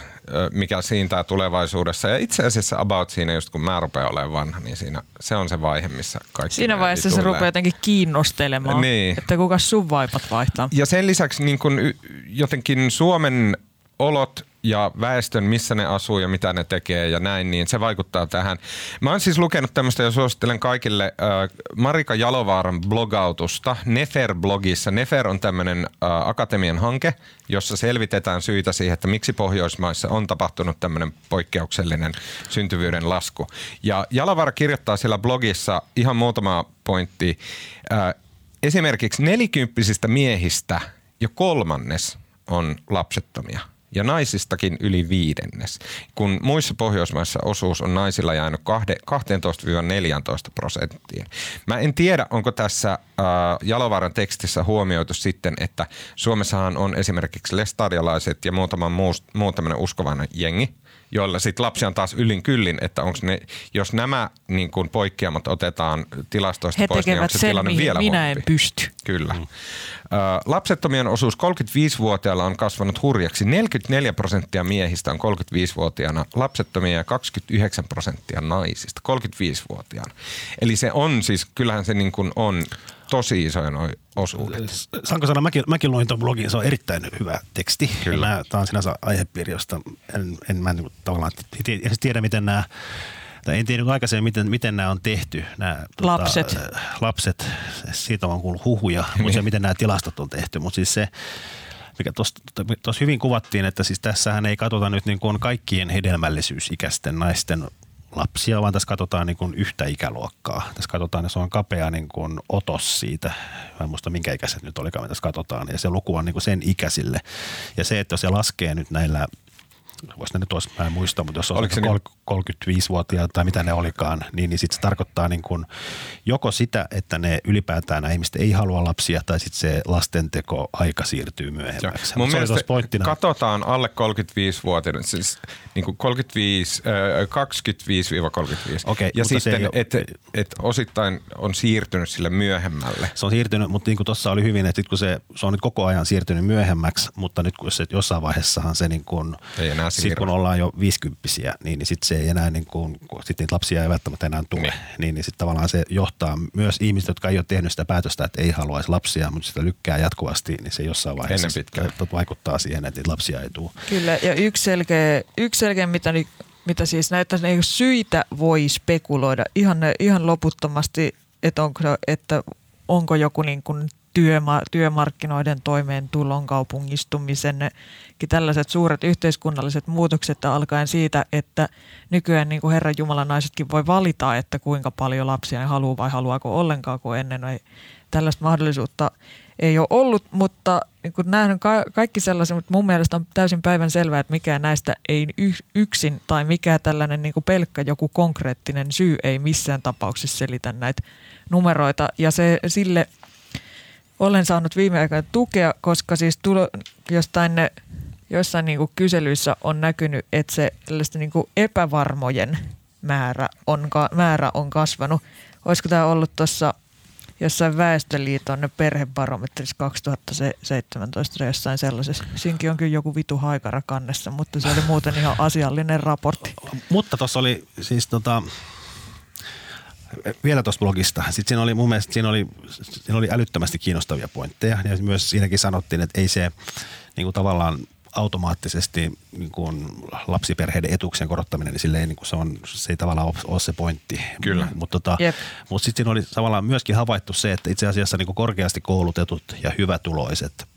mikä siintää tulevaisuudessa. Ja itse asiassa about siinä, just kun mä rupean olemaan vanha, niin siinä, se on se vaihe, missä kaikki Siinä vaiheessa se rupeaa jotenkin kiinnostelemaan, niin. että kuka sun vaipat vaihtaa. Ja sen lisäksi niin kun jotenkin Suomen olot ja väestön, missä ne asuu ja mitä ne tekee ja näin, niin se vaikuttaa tähän. Mä oon siis lukenut tämmöistä ja suosittelen kaikille äh, Marika Jalovaaran blogautusta Nefer-blogissa. Nefer on tämmöinen äh, akatemian hanke, jossa selvitetään syitä siihen, että miksi Pohjoismaissa on tapahtunut tämmöinen poikkeuksellinen syntyvyyden lasku. Ja Jalovaara kirjoittaa siellä blogissa ihan muutama pointti. Äh, esimerkiksi nelikymppisistä miehistä jo kolmannes on lapsettomia – ja naisistakin yli viidennes, kun muissa Pohjoismaissa osuus on naisilla jäänyt 12-14 prosenttiin. Mä en tiedä, onko tässä äh, Jalovaaran tekstissä huomioitu sitten, että Suomessahan on esimerkiksi lestadialaiset ja muutama muu, muu tämmöinen uskovainen jengi, joilla sitten lapsia on taas yllin kyllin, että onko ne, jos nämä niin kuin poikkeamat otetaan tilastoista He pois, niin onko se sen, tilanne vielä minä huonompi? en pysty. Kyllä. Mm. Lapsettomien osuus 35-vuotiailla on kasvanut hurjaksi. 44 prosenttia miehistä on 35-vuotiaana lapsettomia ja 29 prosenttia naisista 35-vuotiaana. Eli se on siis, kyllähän se niin kuin on tosi isoja noi osuudet. Saanko sanoa, mäkin, mäkin luin tuon blogin, se on erittäin hyvä teksti. Kyllä. Tämä on sinänsä aihepiiri, josta en, en mä niin tavallaan tiedä, miten nämä tai en tiedä aikaisemmin, miten, miten nämä on tehty. Nämä, lapset. Tota, lapset, siitä on kuullut huhuja, mutta miten nämä tilastot on tehty. Mutta siis se, mikä tuossa hyvin kuvattiin, että siis tässähän ei katsota nyt niin kuin kaikkien hedelmällisyysikäisten naisten lapsia, vaan tässä katsotaan niin kuin yhtä ikäluokkaa. Tässä katsotaan, ja se on kapea niin kuin otos siitä. Mä en muista minkä ikäiset nyt olikaan, tässä katsotaan. Ja se luku on niin kuin sen ikäisille. Ja se, että se laskee nyt näillä voisi ne nyt olisi, mä en muista, mutta jos on se 35-vuotiaat tai mitä ne olikaan, niin, niin sitten se tarkoittaa niin kuin joko sitä, että ne ylipäätään nämä ihmiset ei halua lapsia tai sitten se lastenteko aika siirtyy myöhemmäksi. Mun mielestä pointtina. katsotaan alle 35-vuotiaiden, siis niin kuin 35, äh, 25-35. Okay, ja sitten, että et osittain on siirtynyt sille myöhemmälle. Se on siirtynyt, mutta niin kuin tuossa oli hyvin, että kun se, se on nyt koko ajan siirtynyt myöhemmäksi, mutta nyt kun se jossain vaiheessahan se niin kuin, ei enää sitten kun ollaan jo viisikymppisiä, niin, niin sitten se ei enää, niin kuin, sit niitä lapsia ei välttämättä enää tule. Niin, niin, niin sitten tavallaan se johtaa myös ihmiset, jotka ei ole tehnyt sitä päätöstä, että ei haluaisi lapsia, mutta sitä lykkää jatkuvasti, niin se jossain vaiheessa vaikuttaa siihen, että niitä lapsia ei tule. Kyllä, ja yksi selkeä, yksi selkeä mitä, mitä siis näitä syitä voi spekuloida ihan, ihan loputtomasti, että onko, että onko joku niin kuin työma- työmarkkinoiden toimeentulon, kaupungistumisen, tällaiset suuret yhteiskunnalliset muutokset alkaen siitä, että nykyään niin kuin Herran Jumalan naisetkin voi valita, että kuinka paljon lapsia ne haluaa vai haluaako ollenkaan, kun ennen ei tällaista mahdollisuutta ei ole ollut, mutta niin kun nämähän on ka- kaikki sellaisia, mutta mun mielestä on täysin päivän selvää, että mikään näistä ei yksin tai mikä tällainen niin kuin pelkkä joku konkreettinen syy ei missään tapauksessa selitä näitä numeroita. Ja se sille – olen saanut viime aikoina tukea, koska siis tulo, jostain ne, jossain niin kyselyissä on näkynyt, että se niin epävarmojen määrä on, määrä on kasvanut. Olisiko tämä ollut tuossa jossain Väestöliiton perhebarometrissa 2017 tai jossain sellaisessa. Siinkin on kyllä joku vitu haikara kannessa, mutta se oli muuten ihan asiallinen raportti. Mutta tuossa oli siis tota, vielä tuosta blogista. Sitten siinä oli mun mielestä siinä oli, siinä oli älyttömästi kiinnostavia pointteja ja myös siinäkin sanottiin, että ei se niin kuin tavallaan automaattisesti niin kuin lapsiperheiden etuuksien korottaminen, niin silleen, niin kuin se, on, se ei tavallaan ole, ole se pointti. Kyllä. Mutta tota, yep. mut sitten siinä oli tavallaan myöskin havaittu se, että itse asiassa niin kuin korkeasti koulutetut ja hyvätuloiset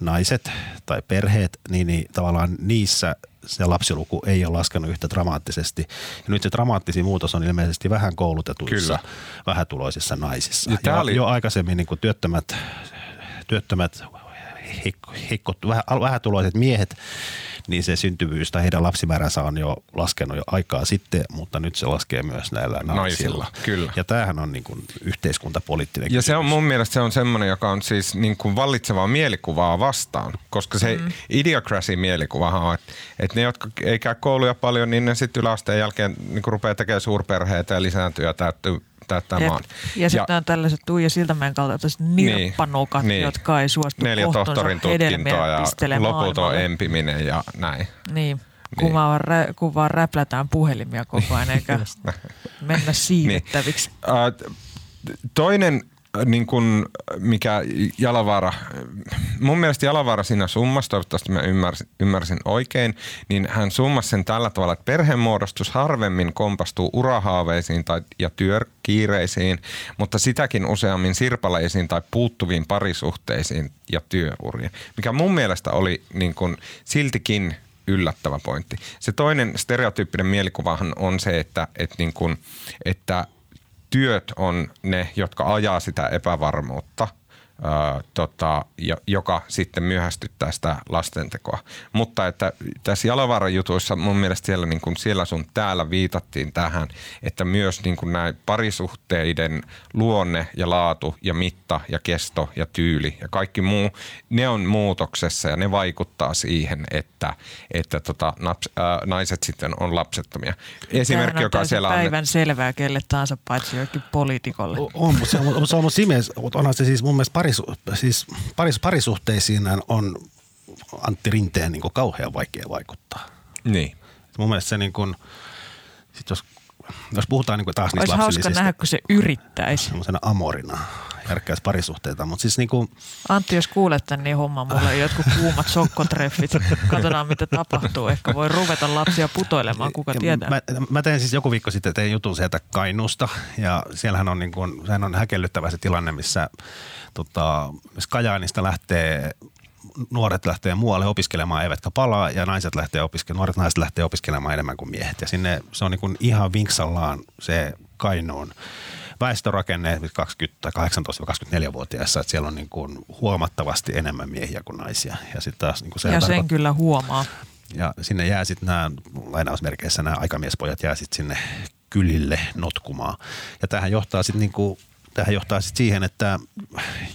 naiset tai perheet, niin, niin tavallaan niissä se lapsiluku ei ole laskenut yhtä dramaattisesti. Ja nyt se dramaattisin muutos on ilmeisesti vähän koulutetuissa, Kyllä. vähätuloisissa naisissa. Ja, ja oli... jo aikaisemmin niin kuin työttömät, työttömät heikko, heikko, vähätuloiset miehet niin se syntyvyys tai heidän lapsimääränsä on jo laskenut jo aikaa sitten, mutta nyt se laskee myös näillä naisilla. naisilla kyllä. Ja tämähän on niin kuin yhteiskuntapoliittinen Ja kysymys. se on mun mielestä se on semmoinen, joka on siis niin kuin vallitsevaa mielikuvaa vastaan, koska se mm. idiocracy-mielikuvahan on, että, että ne, jotka ei käy kouluja paljon, niin ne sitten yläasteen jälkeen niin rupeaa tekemään suurperheitä ja lisääntyy ja täyttyy täyttää Jep. maan. Ja sitten on tällaiset Tuija Siltamäen kaltaiset nirppanukat, niin, jotka ei suostu Neljä tohtorin tutkintoa ja loputon empiminen ja näin. Niin. Kun, niin. vaan, rä, kun vaan räplätään puhelimia koko ajan eikä mennä siivettäviksi. Niin. Toinen niin kuin mikä Jalavara, mun mielestä Jalavara siinä summassa, toivottavasti mä ymmärsin, ymmärsin oikein, niin hän summasi sen tällä tavalla, että perhemuodostus harvemmin kompastuu urahaaveisiin tai, ja työkiireisiin, mutta sitäkin useammin sirpaleisiin tai puuttuviin parisuhteisiin ja työuriin, mikä mun mielestä oli niin kuin siltikin yllättävä pointti. Se toinen stereotyyppinen mielikuvahan on se, että, että, niin kuin, että työt on ne, jotka ajaa sitä epävarmuutta Ö, tota, joka sitten myöhästyttää sitä lastentekoa. Mutta että tässä Jalovaaran jutuissa mun mielestä siellä, niin kuin siellä sun täällä viitattiin tähän, että myös niin kuin näin parisuhteiden luonne ja laatu ja mitta ja kesto ja tyyli ja kaikki muu, ne on muutoksessa ja ne vaikuttaa siihen, että, että tota, naps, ää, naiset sitten on lapsettomia. Esimerkki, on joka siellä on... päivän selvää kelle tahansa paitsi jokin poliitikolle. On, mutta se on, se on, mutta onhan se siis mun mielestä parisu, siis paris, parisuhteisiin on Antti Rinteen niin kuin kauhean vaikea vaikuttaa. Niin. Mun mielestä se niin kuin, sit jos, jos puhutaan niin kuin taas niistä Olisi hauska nähdä, kun se yrittäisi. Semmoisena amorina järkkäisi parisuhteita, mutta siis niinku... Antti, jos kuulet tämän, niin homma mulle jotkut kuumat sokkotreffit. Katsotaan, mitä tapahtuu. Ehkä voi ruveta lapsia putoilemaan, kuka tietää. Mä, mä tein siis joku viikko sitten tein jutun sieltä Kainuusta ja siellähän on, niin kuin, sehän on häkellyttävä se tilanne, missä tota, missä Kajaanista lähtee nuoret lähtee muualle opiskelemaan eivätkä palaa ja naiset lähtee opiskelemaan, nuoret naiset lähtee opiskelemaan enemmän kuin miehet. Ja sinne se on niin kuin ihan vinksallaan se Kainuun väestörakenne 18-24-vuotiaissa, että siellä on niin kuin huomattavasti enemmän miehiä kuin naisia. Ja, sit taas, niin kuin se ja sen kyllä huomaa. Ja sinne jää sitten nämä, lainausmerkeissä nämä aikamiespojat jää sitten sinne kylille notkumaan. Ja tähän johtaa sitten niin kuin tähän johtaa sitten siihen, että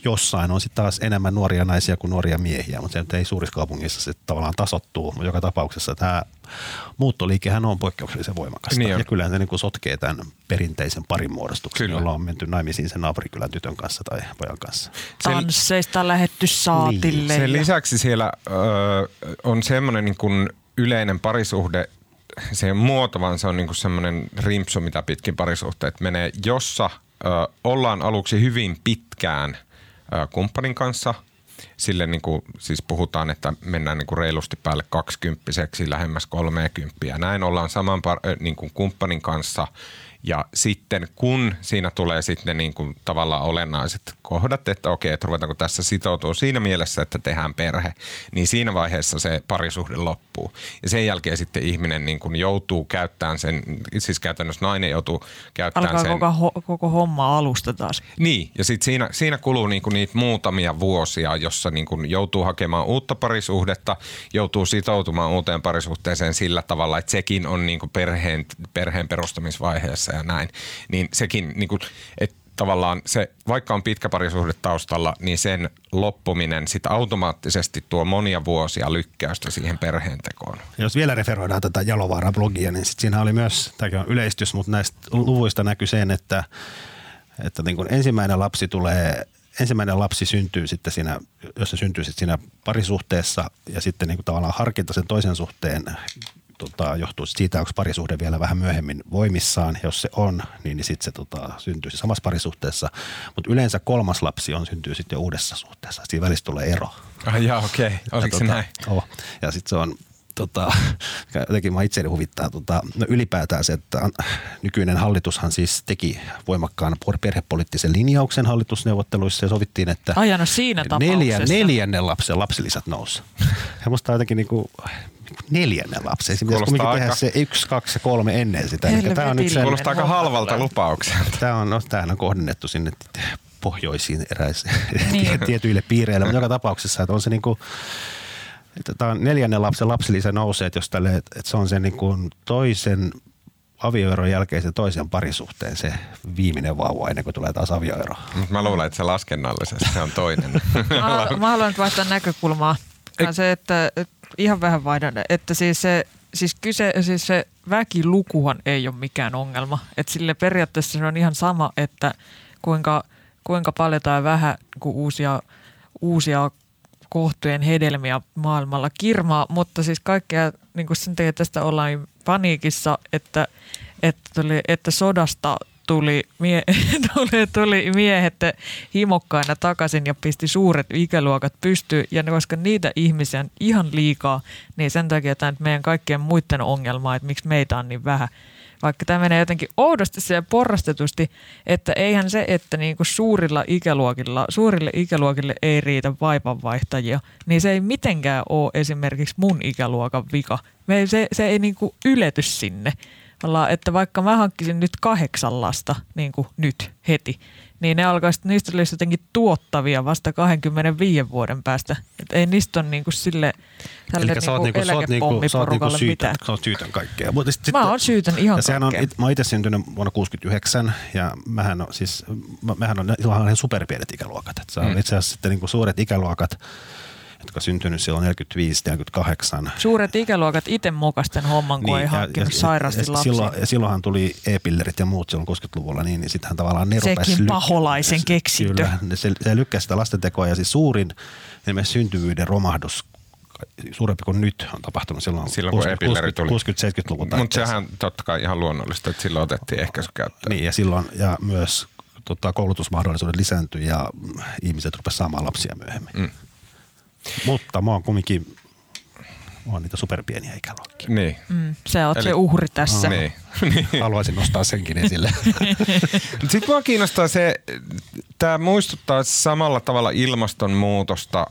jossain on sitten taas enemmän nuoria naisia kuin nuoria miehiä, mutta se nyt ei suurissa kaupungissa se tavallaan tasottuu. Mutta joka tapauksessa tämä muuttoliikehän on poikkeuksellisen voimakasta. Niin Ja kyllähän se niin sotkee tämän perinteisen parin muodostuksen, Kyllä. jolla on menty naimisiin sen naapurikylän tytön kanssa tai pojan kanssa. Tansseista on lähetty saatille. Niin. Sen lisäksi siellä ö, on semmoinen niin kuin yleinen parisuhde, se muoto, vaan se on niin semmoinen rimpsu, mitä pitkin parisuhteet menee, jossa – ö, ollaan aluksi hyvin pitkään ö, kumppanin kanssa. Sille niin kuin, siis puhutaan, että mennään niin kuin reilusti päälle kaksikymppiseksi, lähemmäs kolmeekymppiä. Näin ollaan saman par, niin kuin kumppanin kanssa – ja sitten kun siinä tulee sitten niin kuin tavallaan olennaiset kohdat, että okei, että ruvetaanko tässä sitoutua siinä mielessä, että tehdään perhe, niin siinä vaiheessa se parisuhde loppuu. Ja sen jälkeen sitten ihminen niin kuin joutuu käyttämään sen, siis käytännössä nainen joutuu käyttämään Alkaa sen. Koko, koko homma alusta taas. Niin, ja sitten siinä, siinä kuluu niin kuin niitä muutamia vuosia, jossa niin kuin joutuu hakemaan uutta parisuhdetta, joutuu sitoutumaan uuteen parisuhteeseen sillä tavalla, että sekin on niin kuin perheen, perheen perustamisvaiheessa ja näin, niin sekin, niin kuin, että tavallaan se, vaikka on pitkä parisuhde taustalla, niin sen loppuminen sitä automaattisesti tuo monia vuosia lykkäystä siihen perheen tekoon. Jos vielä referoidaan tätä Jalovaaran blogia, niin sit siinä oli myös, tämäkin on yleistys, mutta näistä luvuista näkyy sen, että, että niin kun ensimmäinen lapsi tulee ensimmäinen lapsi syntyy sitten siinä, jos se syntyy sitten siinä parisuhteessa ja sitten niin kuin tavallaan harkinta sen toisen suhteen tota, johtuu siitä, onko parisuhde vielä vähän myöhemmin voimissaan. Jos se on, niin, niin sitten se tota, syntyy se samassa parisuhteessa. Mutta yleensä kolmas lapsi on syntyy sitten jo uudessa suhteessa. Siinä välissä tulee ero. Ah, jaa, okei. Okay. Oliko ja, se tota, näin? Oh. Ja sitten se on tota, jotenkin mä itseäni huvittaa, tota, no ylipäätään se, että nykyinen hallitushan siis teki voimakkaan perhepoliittisen linjauksen hallitusneuvotteluissa ja sovittiin, että Ai, no siinä neljä, neljännen lapsen lapsilisät nousi. Ja musta jotenkin niin kuin, neljännen lapsen. Pitäisi kuitenkin aika... tehdä se yksi, kaksi ja kolme ennen sitä. Tämä on nyt sen, Kuulostaa aika halvalta lupaukselta. Tämä on, no, tämähän on kohdennettu sinne pohjoisiin eräisiin niin. tietyille piireille, mutta joka tapauksessa, että on se niin kuin, että tämä on neljännen lapsen lapsilisä nousee, että jos tälle, että se on se niin kuin toisen avioeron jälkeisen toisen parisuhteen se viimeinen vauva ennen kuin tulee taas avioero. Mä luulen, että se laskennallisesti se on toinen. mä, mä haluan nyt vaihtaa näkökulmaa. Se, että, että ihan vähän vaihdan, että siis se, siis kyse, siis se väkilukuhan ei ole mikään ongelma. Että sille periaatteessa se on ihan sama, että kuinka, kuinka paljon tai vähän kuin uusia, uusia kohtujen hedelmiä maailmalla kirmaa, mutta siis kaikkea, niin kuin sen takia tästä ollaan paniikissa, että, että, tuli, että sodasta tuli, mie, tuli, tuli miehet himokkaina takaisin ja pisti suuret ikäluokat pystyyn. Ja koska niitä ihmisiä on ihan liikaa, niin sen takia tämä meidän kaikkien muiden ongelma, että miksi meitä on niin vähän. Vaikka tämä menee jotenkin oudosti ja porrastetusti, että eihän se, että niin kuin suurilla ikäluokilla, suurille ikäluokille ei riitä vaipanvaihtajia, niin se ei mitenkään ole esimerkiksi mun ikäluokan vika. Me, se, se ei niin kuin ylety sinne. Että vaikka mä hankkisin nyt kahdeksan lasta niin kuin nyt heti, niin ne alkaisi, niistä olisi jotenkin tuottavia vasta 25 vuoden päästä. Et ei niistä ole niinku sille tälle Eli sä oot niinku niinku, sä oot niinku, sä oot niinku syytän, mitään. sä oot syytän kaikkea. Mutta sit, Mä oon syytän ihan sehän on, kaikkea. it, mä oon itse syntynyt vuonna 69 ja mähän on siis, mä- mähän on, ihan superpienet ikäluokat. Et se on Mm. itse asiassa sitten niinku suuret ikäluokat, jotka syntynyt silloin 45-48. Suuret ikäluokat itse mokasten homman, kun niin, ei hankkinut sairaasti ja lapsia. silloin, ja silloinhan tuli e-pillerit ja muut silloin 60-luvulla, niin, niin sittenhän tavallaan ne Sekin lyk- paholaisen keksintö. Kyllä, ne- se, se lykkäsi sitä lastentekoa ja siis suurin esimerkiksi syntyvyyden romahdus suurempi kuin nyt on tapahtunut silloin, Silloin, kun e-pilleri tuli. 60-70-luvun Mutta taitteessa. sehän totta kai ihan luonnollista, että silloin otettiin ehkäisy käyttöön. Niin ja silloin ja myös tota, koulutusmahdollisuudet lisääntyi ja ihmiset rupesivat saamaan lapsia myöhemmin. Mm. Mutta mä oon kumminkin, mä oon niitä superpieniä ikäluokkia. Niin. Mm, sä oot Eli- se uhri tässä. Niin. niin. Haluaisin nostaa senkin esille. Sitten mua kiinnostaa se, tämä muistuttaa samalla tavalla ilmastonmuutosta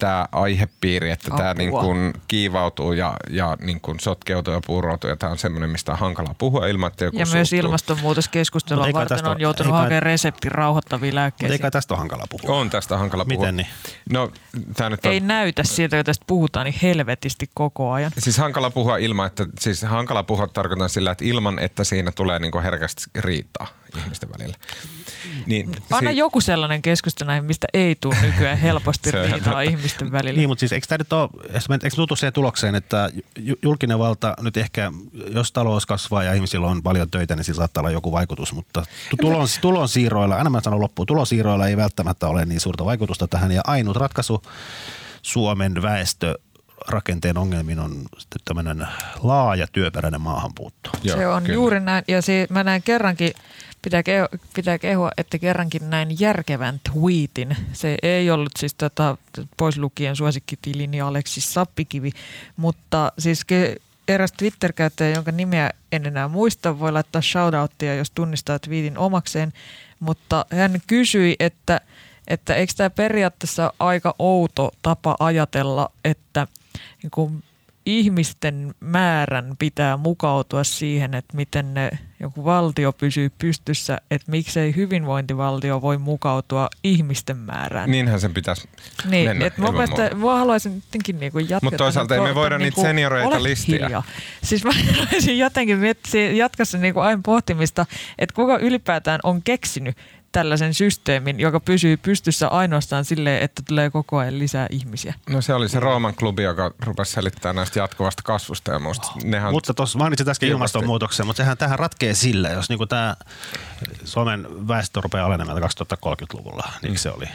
tämä aihepiiri, että tämä niin kuin kiivautuu ja, ja niin kuin sotkeutuu ja puuroutuu ja tämä on semmoinen, mistä on hankalaa puhua ilman, että joku Ja myös suuttuu. ilmastonmuutoskeskustelua varten tästä on joutunut hakemaan reseptin rauhoittavia Mutta lääkkeitä. eikä tästä ole hankala puhua. On tästä hankala puhua. Miten niin? No, tämä nyt on... Ei näytä siltä, kun tästä puhutaan niin helvetisti koko ajan. Siis hankala puhua ilman, että, siis hankala puhua tarkoitan sillä, että ilman, että siinä tulee niin kuin herkästi riitaa ihmisten välillä. Niin, Anna si- joku sellainen keskustelu, mistä ei tule nykyään helposti Se riitaa ihmisten välillä. Niin, mutta siis eikö tämä nyt ole, eikö me tultu siihen tulokseen, että ju- julkinen valta nyt ehkä, jos talous kasvaa ja ihmisillä on paljon töitä, niin sillä saattaa olla joku vaikutus, mutta tu- tulon, tulonsiirroilla, aina mä sanon loppuun, tulonsiirroilla ei välttämättä ole niin suurta vaikutusta tähän ja ainut ratkaisu Suomen väestö rakenteen ongelmiin on sitten tämmöinen laaja työperäinen maahanmuutto. Joo, se on kyllä. juuri näin. Ja se, mä näin kerrankin, pitää, keho, pitää kehua, että kerrankin näin järkevän tweetin. Se ei ollut siis tota, pois lukien suosikkitilini Aleksis Sappikivi, mutta siis ke, eräs Twitter-käyttäjä, jonka nimeä en enää muista, voi laittaa shoutouttia, jos tunnistaa tweetin omakseen, mutta hän kysyi, että, että eikö tämä periaatteessa aika outo tapa ajatella, että niin ihmisten määrän pitää mukautua siihen, että miten ne, joku valtio pysyy pystyssä, että miksei hyvinvointivaltio voi mukautua ihmisten määrään. Niinhän sen pitäisi Niin, mennä. että mun ilman mielestä mä haluaisin jotenkin niinku jatkaa. Mut toisaalta ei me voida kohta niitä senioreita listiä. hiljaa. Siis mä haluaisin jotenkin miettiä, jatkassa niinku aina pohtimista, että kuka ylipäätään on keksinyt tällaisen systeemin, joka pysyy pystyssä ainoastaan silleen, että tulee koko ajan lisää ihmisiä. No se oli se Rooman klubi, joka rupesi selittämään näistä jatkuvasta kasvusta ja muista. Nehän Mutta tuossa mainitsit äsken Ilmasti. ilmastonmuutoksen, mutta sehän tähän ratkee sillä, jos niinku tämä Suomen väestö rupeaa alenemaan 2030-luvulla, niin se oli.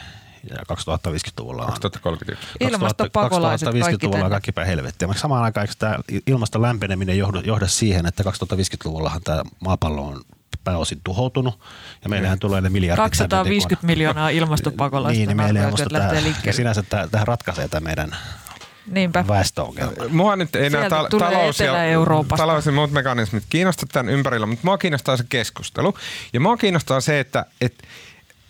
Ja 2050-luvulla on 2031. Ilmastopakolaiset kaikki 2050-luvulla on kaikki päin helvettiä. Mutta samaan aikaan eikö tämä ilmaston lämpeneminen johda, johda siihen, että 2050-luvullahan tämä maapallo on pääosin tuhoutunut ja meillähän tulee ne miljardit. tänne 250 miljoonaa ilmastopakolaista. Niin, niin meillä ei arvioitu, ilmasto että lähtee tää, ja sinänsä tää, tähän ratkaisee tämä meidän Niinpä. väestöongelma. Mua nyt ei nämä Sieltä tulee talous, ja, talous ja muut mekanismit kiinnosta tämän ympärillä, mutta mua kiinnostaa se keskustelu. Ja mua kiinnostaa se, että et,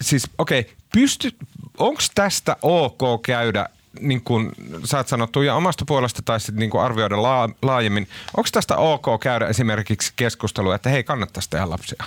siis okei, okay, pysty, onko tästä ok käydä niin kuin sä oot sanottu ja omasta puolesta tai sitten niin kuin arvioida laa, laajemmin, onko tästä ok käydä esimerkiksi keskustelua, että hei kannattaisi tehdä lapsia?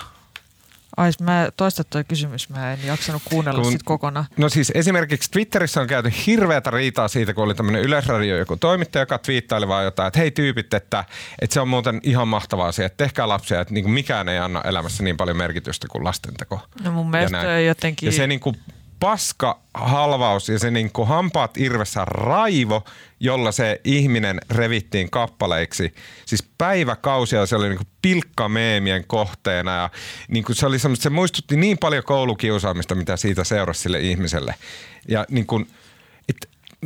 Ai, mä toista toi kysymys, mä en jaksanut kuunnella Kun- sit kokonaan. No siis esimerkiksi Twitterissä on käyty hirveätä riitaa siitä, kun oli tämmöinen Yleisradio joku toimittaja, joka twiittaili vaan jotain, että hei tyypit, että, että se on muuten ihan mahtava asia, että tehkää lapsia, että niin kuin mikään ei anna elämässä niin paljon merkitystä kuin lastenteko. No mun Ja mielestä näin. jotenkin... Ja se niin kuin paska halvaus ja se niin kuin hampaat irvessä raivo, jolla se ihminen revittiin kappaleiksi. Siis päiväkausia se oli niin kuin pilkkameemien kohteena ja niin kuin se, oli se muistutti niin paljon koulukiusaamista, mitä siitä seurasi sille ihmiselle. Ja niin kuin, et,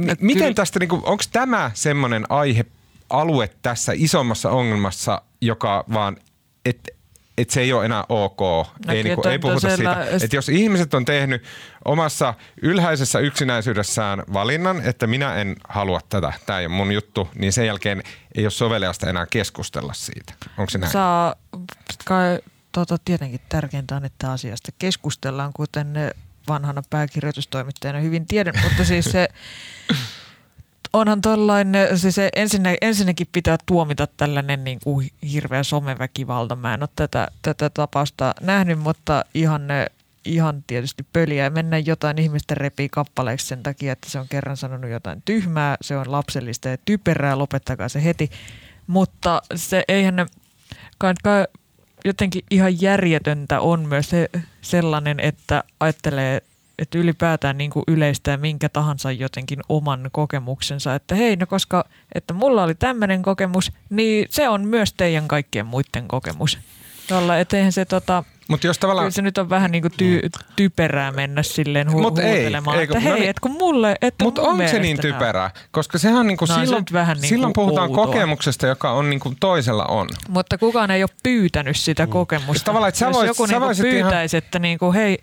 Et miten kyllä- tästä, niin onko tämä semmoinen aihe, alue tässä isommassa ongelmassa, joka vaan, että et se ei ole enää ok. ei, kyllä niinku, toi- ei puhuta siitä, että jos ihmiset on tehnyt omassa ylhäisessä yksinäisyydessään valinnan, että minä en halua tätä, tämä ei ole mun juttu, niin sen jälkeen ei ole soveliasta enää keskustella siitä. Onko se näin? Saa, kai, tota, tietenkin tärkeintä on, että asiasta keskustellaan, kuten vanhana pääkirjoitustoimittajana hyvin tiedän, mutta siis se onhan tollainen, siis se ensinnä, ensinnäkin pitää tuomita tällainen niin kuin hirveä someväkivalta. Mä en ole tätä, tätä tapausta nähnyt, mutta ihan ne ihan tietysti pöliä mennä jotain ihmistä repii kappaleeksi sen takia, että se on kerran sanonut jotain tyhmää, se on lapsellista ja typerää, lopettakaa se heti. Mutta se eihän ne, kai, kai, jotenkin ihan järjetöntä on myös se, sellainen, että ajattelee että ylipäätään niin kuin yleistää minkä tahansa jotenkin oman kokemuksensa, että hei, no koska että mulla oli tämmöinen kokemus, niin se on myös teidän kaikkien muiden kokemus. Jolla, että eihän se tota, Mut jos tavallaan... Kyllä se nyt on vähän niin kuin ty, typerää mennä silleen hu- Mut ei, huutelemaan, ei, että kun- hei, no niin. et kun mulle... Että Mutta onko se niin typerää? Koska sehän on niinku No, se silloin, nyt vähän niinku silloin puhutaan outoa. kokemuksesta, joka on niinku toisella on. Mutta kukaan ei ole pyytänyt sitä kokemusta. Mm. Tavallaan, että sä jos joku sä niinku voisit ihan- pyytäisi, että niinku, hei,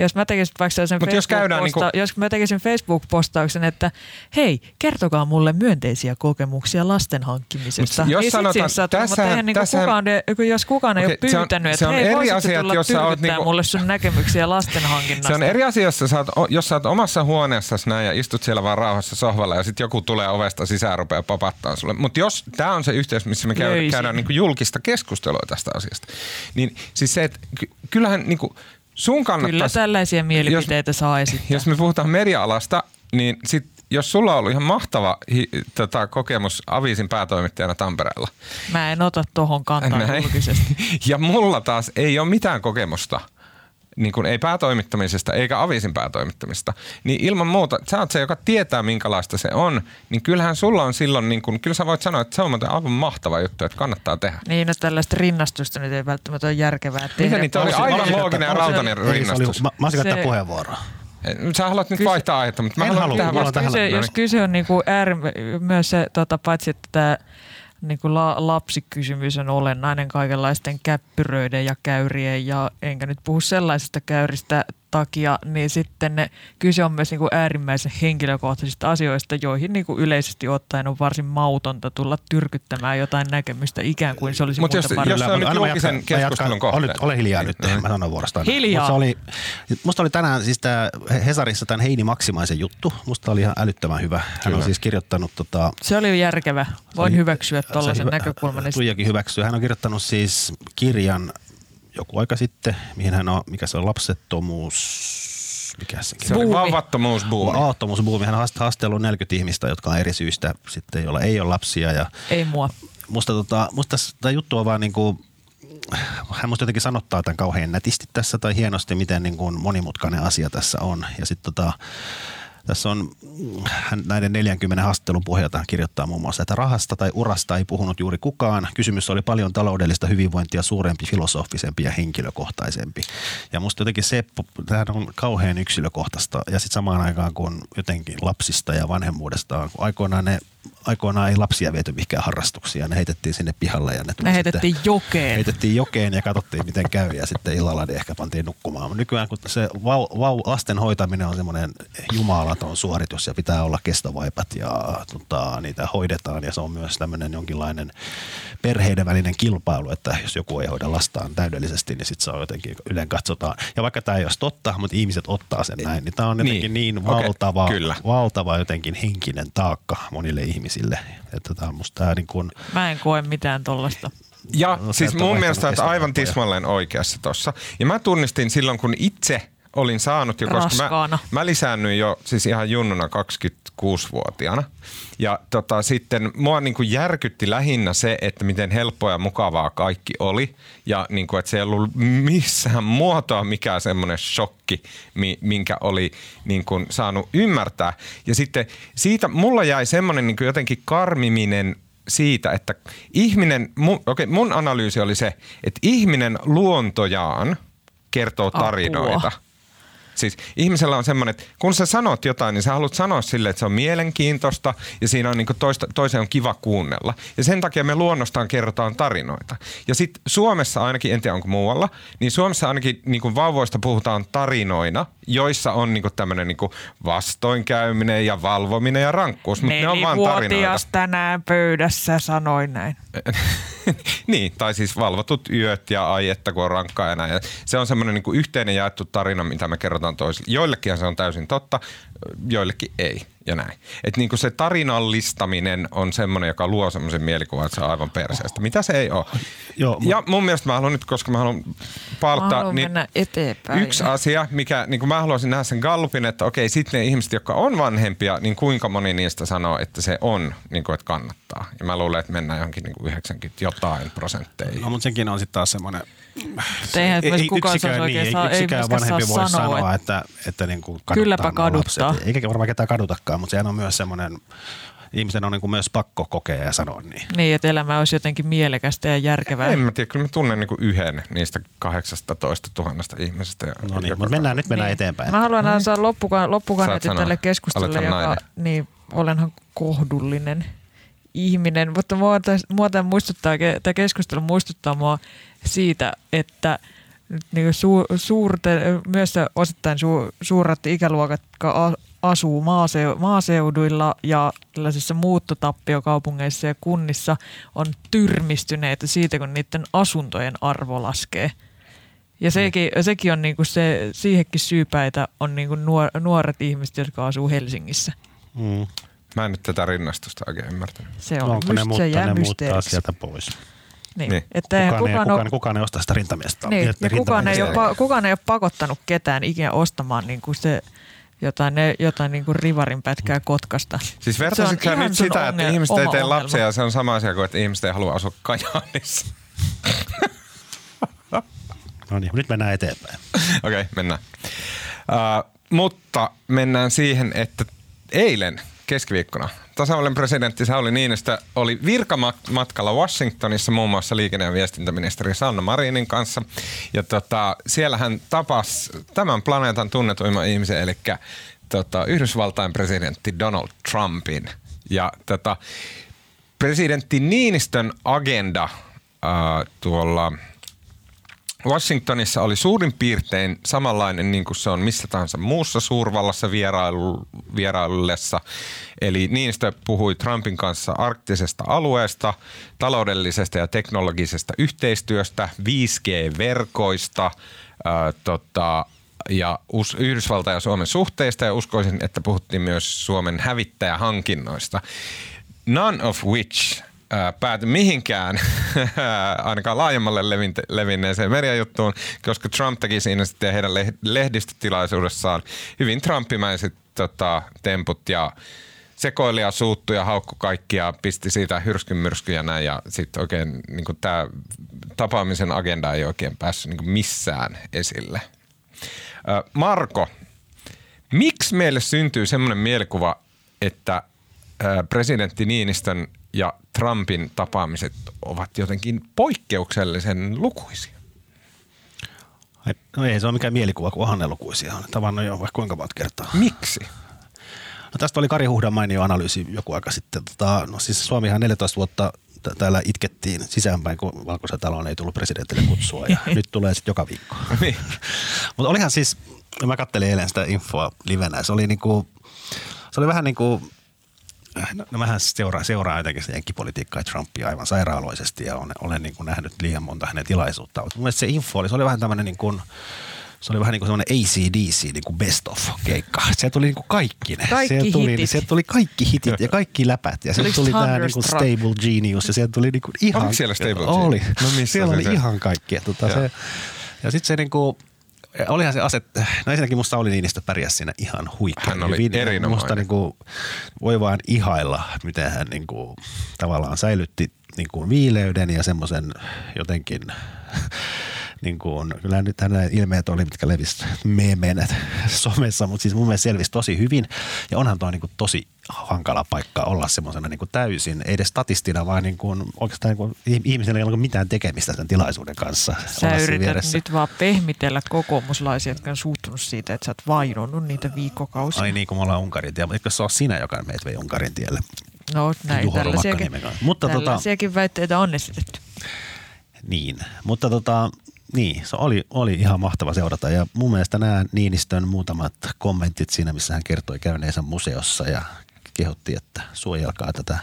jos mä tekisin vaikka sellaisen Mut jos Facebook-posta- niinku- jos mä tekisin Facebook-postauksen, että hei, kertokaa mulle myönteisiä kokemuksia lasten hankkimisesta. Mut jos niin sanotaan- tässähän- eihän niinku kukaan, jos kukaan ei ole se on- pyytänyt, se että on hei, eri asia, tulla jos sä oot tyrkyttää niinku- mulle sun näkemyksiä lasten hankinnasta. Se on eri asia, jos sä, saat, jos sä oot omassa huoneessasi näin ja istut siellä vaan rauhassa sohvalla ja sitten joku tulee ovesta sisään ja rupeaa papattaa sulle. Mutta jos tämä on se yhteys, missä me käydään, käydään niinku julkista keskustelua tästä asiasta, niin siis se, että ky- kyllähän niinku sun Kyllä kannattaisi, tällaisia mielipiteitä saa esittää. jos me puhutaan media-alasta, niin sit, jos sulla on ollut ihan mahtava hi, tota, kokemus Aviisin päätoimittajana Tampereella, Mä en ota tohon kantaa näin. julkisesti. ja mulla taas ei ole mitään kokemusta niin kuin ei päätoimittamisesta eikä avisin päätoimittamista, niin ilman muuta, sä oot se, joka tietää minkälaista se on, niin kyllähän sulla on silloin, niin kuin, kyllä sä voit sanoa, että se on muuten aivan mahtava juttu, että kannattaa tehdä. Niin, no tällaista rinnastusta nyt ei välttämättä ole järkevää tehdä. Mitä niitä oli? Halusin- Aivan looginen ja rautainen oli- rinnastus. Mä, mä olisin käyttää puheenvuoroa. Sä haluat nyt Kyllä- vaihtaa aihetta, mutta mä En haluan halua, tähän vastata. tähän- kyse, no jos niin. kyse on niinku äärim, myös se, tota, paitsi että tämä niinku la, lapsikysymys on olennainen kaikenlaisten käppyröiden ja käyrien ja enkä nyt puhu sellaisesta käyristä takia, niin sitten ne, kyse on myös niinku äärimmäisen henkilökohtaisista asioista, joihin niinku yleisesti ottaen on varsin mautonta tulla tyrkyttämään jotain näkemystä ikään kuin se olisi Mut muuta jos- jos- se on nyt julkisen keskustelun kohde. Ole, ole hiljaa Niin, nyt, näin. mä sanon vuorostaan. Hiljaa. Musta oli, musta oli tänään siis tää Hesarissa tämän Heini Maksimaisen juttu. Musta oli ihan älyttömän hyvä. Hän Kyllä. on siis kirjoittanut tota, Se oli järkevä. Voin oli- hyväksyä se tuollaisen hyvä- näkökulman. Tuijakin hyväksyy. Hän on kirjoittanut siis kirjan joku aika sitten, mihin hän on, mikä se on, lapsettomuus, mikä se Se oli Buumi. vauvattomuusbuumi. Aattomuusbuumi. Hän on haast- haastellut 40 ihmistä, jotka on eri syistä sitten, joilla ei ole lapsia ja Ei mua. musta, tota, musta tämä juttu on vaan niinku, hän musta jotenkin sanottaa tämän kauhean nätisti tässä tai hienosti, miten niin kuin monimutkainen asia tässä on. Ja sitten tota, tässä on hän näiden 40 haastattelun pohjalta kirjoittaa muun muassa, että rahasta tai urasta ei puhunut juuri kukaan. Kysymys oli paljon taloudellista hyvinvointia suurempi, filosofisempi ja henkilökohtaisempi. Ja musta jotenkin se, tämähän on kauhean yksilökohtaista ja sitten samaan aikaan kun jotenkin lapsista ja vanhemmuudesta, kun aikoinaan ne aikoinaan ei lapsia viety mihinkään harrastuksia. Ne heitettiin sinne pihalle ja ne, tuli Ne heitettiin sitten, jokeen. heitettiin jokeen ja katsottiin miten käy ja sitten illalla ne ehkä pantiin nukkumaan. Nykyään kun se vau, vau, lasten hoitaminen on semmoinen jumalaton suoritus ja pitää olla kestovaipat ja tota, niitä hoidetaan ja se on myös tämmöinen jonkinlainen perheiden välinen kilpailu, että jos joku ei hoida lastaan täydellisesti, niin sitten se on jotenkin yleen katsotaan. Ja vaikka tämä ei olisi totta, mutta ihmiset ottaa sen näin, niin tämä on jotenkin Niin. niin, valtava, kyllä. valtava jotenkin henkinen taakka monille ihmisille. Että tämä on musta tämä niin kuin, Mä en koe mitään tollasta. Ja No, siis mun mielestä olet aivan tismalleen oikeassa tossa. Ja mä tunnistin silloin, kun itse olin saanut jo, koska mä, Raskaana. mä lisäännyin jo siis ihan junnuna 26-vuotiaana. Ja tota, sitten mua niin kuin järkytti lähinnä se, että miten helppoa ja mukavaa kaikki oli. Ja niin kuin, että se ei ollut missään muotoa mikään semmoinen shokki, mi- minkä oli niin kuin saanut ymmärtää. Ja sitten siitä mulla jäi semmoinen niin kuin jotenkin karmiminen siitä, että ihminen, mun, okay, mun analyysi oli se, että ihminen luontojaan kertoo Apua. Siis ihmisellä on semmoinen, että kun sä sanot jotain, niin sä haluat sanoa sille, että se on mielenkiintoista ja siinä on niin toista, toisen on kiva kuunnella. Ja sen takia me luonnostaan kerrotaan tarinoita. Ja sitten Suomessa ainakin, en tiedä onko muualla, niin Suomessa ainakin niin vauvoista puhutaan tarinoina, joissa on niin tämmöinen niin vastoinkäyminen ja valvominen ja rankkuus, mutta ne on vaan tarinoita. Tänään pöydässä sanoi näin. niin, tai siis valvotut yöt ja ai että kun on rankkaa ja näin. Ja se on semmoinen niin yhteinen jaettu tarina, mitä me kerrotaan toisille. Joillekin se on täysin totta, joillekin ei. Ja näin. Että niin se tarinallistaminen on semmoinen, joka luo semmoisen mielikuvan, että se on aivan perseestä. Mitä se ei ole. Joo, ja mun mielestä mä haluan nyt, koska mä haluan Mä niin mennä eteenpäin. yksi asia, mikä niin kuin mä haluaisin nähdä sen Gallupin, että okei, sitten ne ihmiset, jotka on vanhempia, niin kuinka moni niistä sanoo, että se on, niin kuin, että kannattaa. Ja mä luulen, että mennään johonkin niin kuin 90 jotain prosentteja. No, mutta sekin on sitten taas semmoinen... Eihän ei, kukaan yksikään, saa oikein niin, saa, ei yksikään ei vanhempi saa voi sanoa, sanoa, että, että, että niin kuin Kylläpä kaduttaa nuo kaduttaa. lapset. Eikä varmaan ketään kadutakaan, mutta sehän on myös semmoinen, ihmisen on niin kuin myös pakko kokea ja sanoa niin. niin, että elämä olisi jotenkin mielekästä ja järkevää. En mä tiedä, kyllä mä tunnen niin kuin yhden niistä 18 000 ihmisestä. No niin, mutta mennään, nyt mennään eteenpäin. Mä haluan mm. saada loppuka- loppukaneetin tälle keskustelulle, joka, nainen. niin olenhan kohdullinen ihminen, mutta mua, mua tämä muistuttaa, tämä keskustelu muistuttaa mua siitä, että nyt niin su, suurte, myös osittain su, suuret ikäluokat, asuu maaseu, maaseuduilla ja tällaisissa muuttotappio-kaupungeissa ja kunnissa on tyrmistyneitä siitä, kun niiden asuntojen arvo laskee. Ja sekin, sekin on niinku se, siihenkin syypäitä on niinku nuor, nuoret ihmiset, jotka asuu Helsingissä. Mm. Mä en nyt tätä rinnastusta oikein ymmärtänyt. Se on Onko ne, myst- muuttaa, se jää ne muuttaa sieltä pois? Niin. Niin. Että eihän Kukaan, ei, kukaan, kukaan, ole, kukaan ei osta sitä rintamiestä. niin, ja kukaan, ei ole, kukaan ei ole pakottanut ketään ikinä ostamaan niinku se jotain, ne, jotain niinku rivarin pätkää Kotkasta. Siis vertaisitko nyt sitä, että ihmiset ei tee ongelma. lapsia ja se on sama asia kuin, että ihmiset ei halua asua Kajaanissa? No niin, nyt mennään eteenpäin. Okei, okay, mennään. Uh, mutta mennään siihen, että eilen keskiviikkona tasavallan presidentti Sauli Niinistö oli virkamatkalla Washingtonissa muun muassa liikenne- ja viestintäministeri Sanna Marinin kanssa. Ja tota, siellä hän tapasi tämän planeetan tunnetuimman ihmisen, eli tota, Yhdysvaltain presidentti Donald Trumpin. Ja tota, presidentti Niinistön agenda uh, tuolla Washingtonissa oli suurin piirtein samanlainen niin kuin se on missä tahansa muussa suurvallassa vierailu, vierailullessa. Eli Niinistö puhui Trumpin kanssa arktisesta alueesta, taloudellisesta ja teknologisesta yhteistyöstä, 5G-verkoista, ää, tota, ja Yhdysvaltain ja Suomen suhteista ja uskoisin, että puhuttiin myös Suomen hävittäjähankinnoista. None of which ää, pääty mihinkään ainakaan laajemmalle levinneeseen mediajuttuun, koska Trump teki siinä sitten heidän leh- lehdistötilaisuudessaan hyvin trumpimäiset tota, temput ja sekoili ja suuttui ja haukku kaikkia, pisti siitä hyrskyn myrsky ja näin ja sitten oikein niin tämä tapaamisen agenda ei oikein päässyt niin missään esille. Marko, miksi meille syntyy semmoinen mielikuva, että presidentti Niinistön ja Trumpin tapaamiset ovat jotenkin poikkeuksellisen lukuisia? No ei se ole mikään mielikuva, kun onhan ne lukuisia. On tavannut jo vaikka kuinka monta kertaa. Miksi? No tästä oli Kari Huhdan mainio analyysi joku aika sitten. Tota, no siis Suomihan 14 vuotta t- täällä itkettiin sisäänpäin, kun Valkoisen ei tullut presidentille kutsua ja nyt tulee sitten joka viikko. Niin. Mutta olihan siis, mä kattelin eilen sitä infoa livenä, se oli niinku, se oli vähän niin kuin, no, no mähän seuraa, seuraan jotenkin sitä jenkkipolitiikkaa ja Trumpia aivan sairaaloisesti ja olen, olen niin kuin nähnyt liian monta hänen tilaisuutta. Mutta mun se info oli, se oli vähän tämmöinen niin kuin, se oli vähän niin kuin semmoinen ACDC, niin kuin best of keikka. Sieltä tuli niin kuin kaikki ne. Kaikki sieltä tuli, hitit. Sieltä tuli kaikki hitit ja kaikki läpät. Ja Oliko tuli tämä niin kuin? Stable Genius ja sieltä tuli niin kuin ihan... Oliko siellä Stable Oli. Genius? No missä siellä se oli se? ihan kaikki. Tota, se, ja sitten se niin kuin, olihan se aset, no ensinnäkin musta Sauli Niinistö pärjäsi siinä ihan huikean Hän oli hyvin. erinomainen. Musta niin kuin, voi vaan ihailla, miten hän niin kuin, tavallaan säilytti niin kuin viileyden ja semmoisen jotenkin niin kuin, kyllä nyt nämä ilmeet oli, mitkä levisi meemeenä somessa, mutta siis mun mielestä selvisi tosi hyvin. Ja onhan toi niin kuin tosi hankala paikka olla semmoisena niin kuin täysin, ei edes statistina, vaan niin kuin, oikeastaan niin kuin, ihmisellä ei ole mitään tekemistä sen tilaisuuden kanssa. Sä yrität vieressä. nyt vaan pehmitellä kokoomuslaisia, jotka on suuttunut siitä, että sä oot vainonnut niitä viikkokausia. Ai niin, kun me ollaan Unkarin tiellä. Eikö se ole sinä, joka meitä vei Unkarin tielle? No näin, Juho tällaisiakin. Mutta tota- tällaisiakin väitteitä on esitetty. Niin, mutta tota, niin, se oli, oli ihan mahtava seurata ja mun mielestä nämä Niinistön muutamat kommentit siinä, missä hän kertoi käyneensä museossa ja kehotti, että suojelkaa tätä,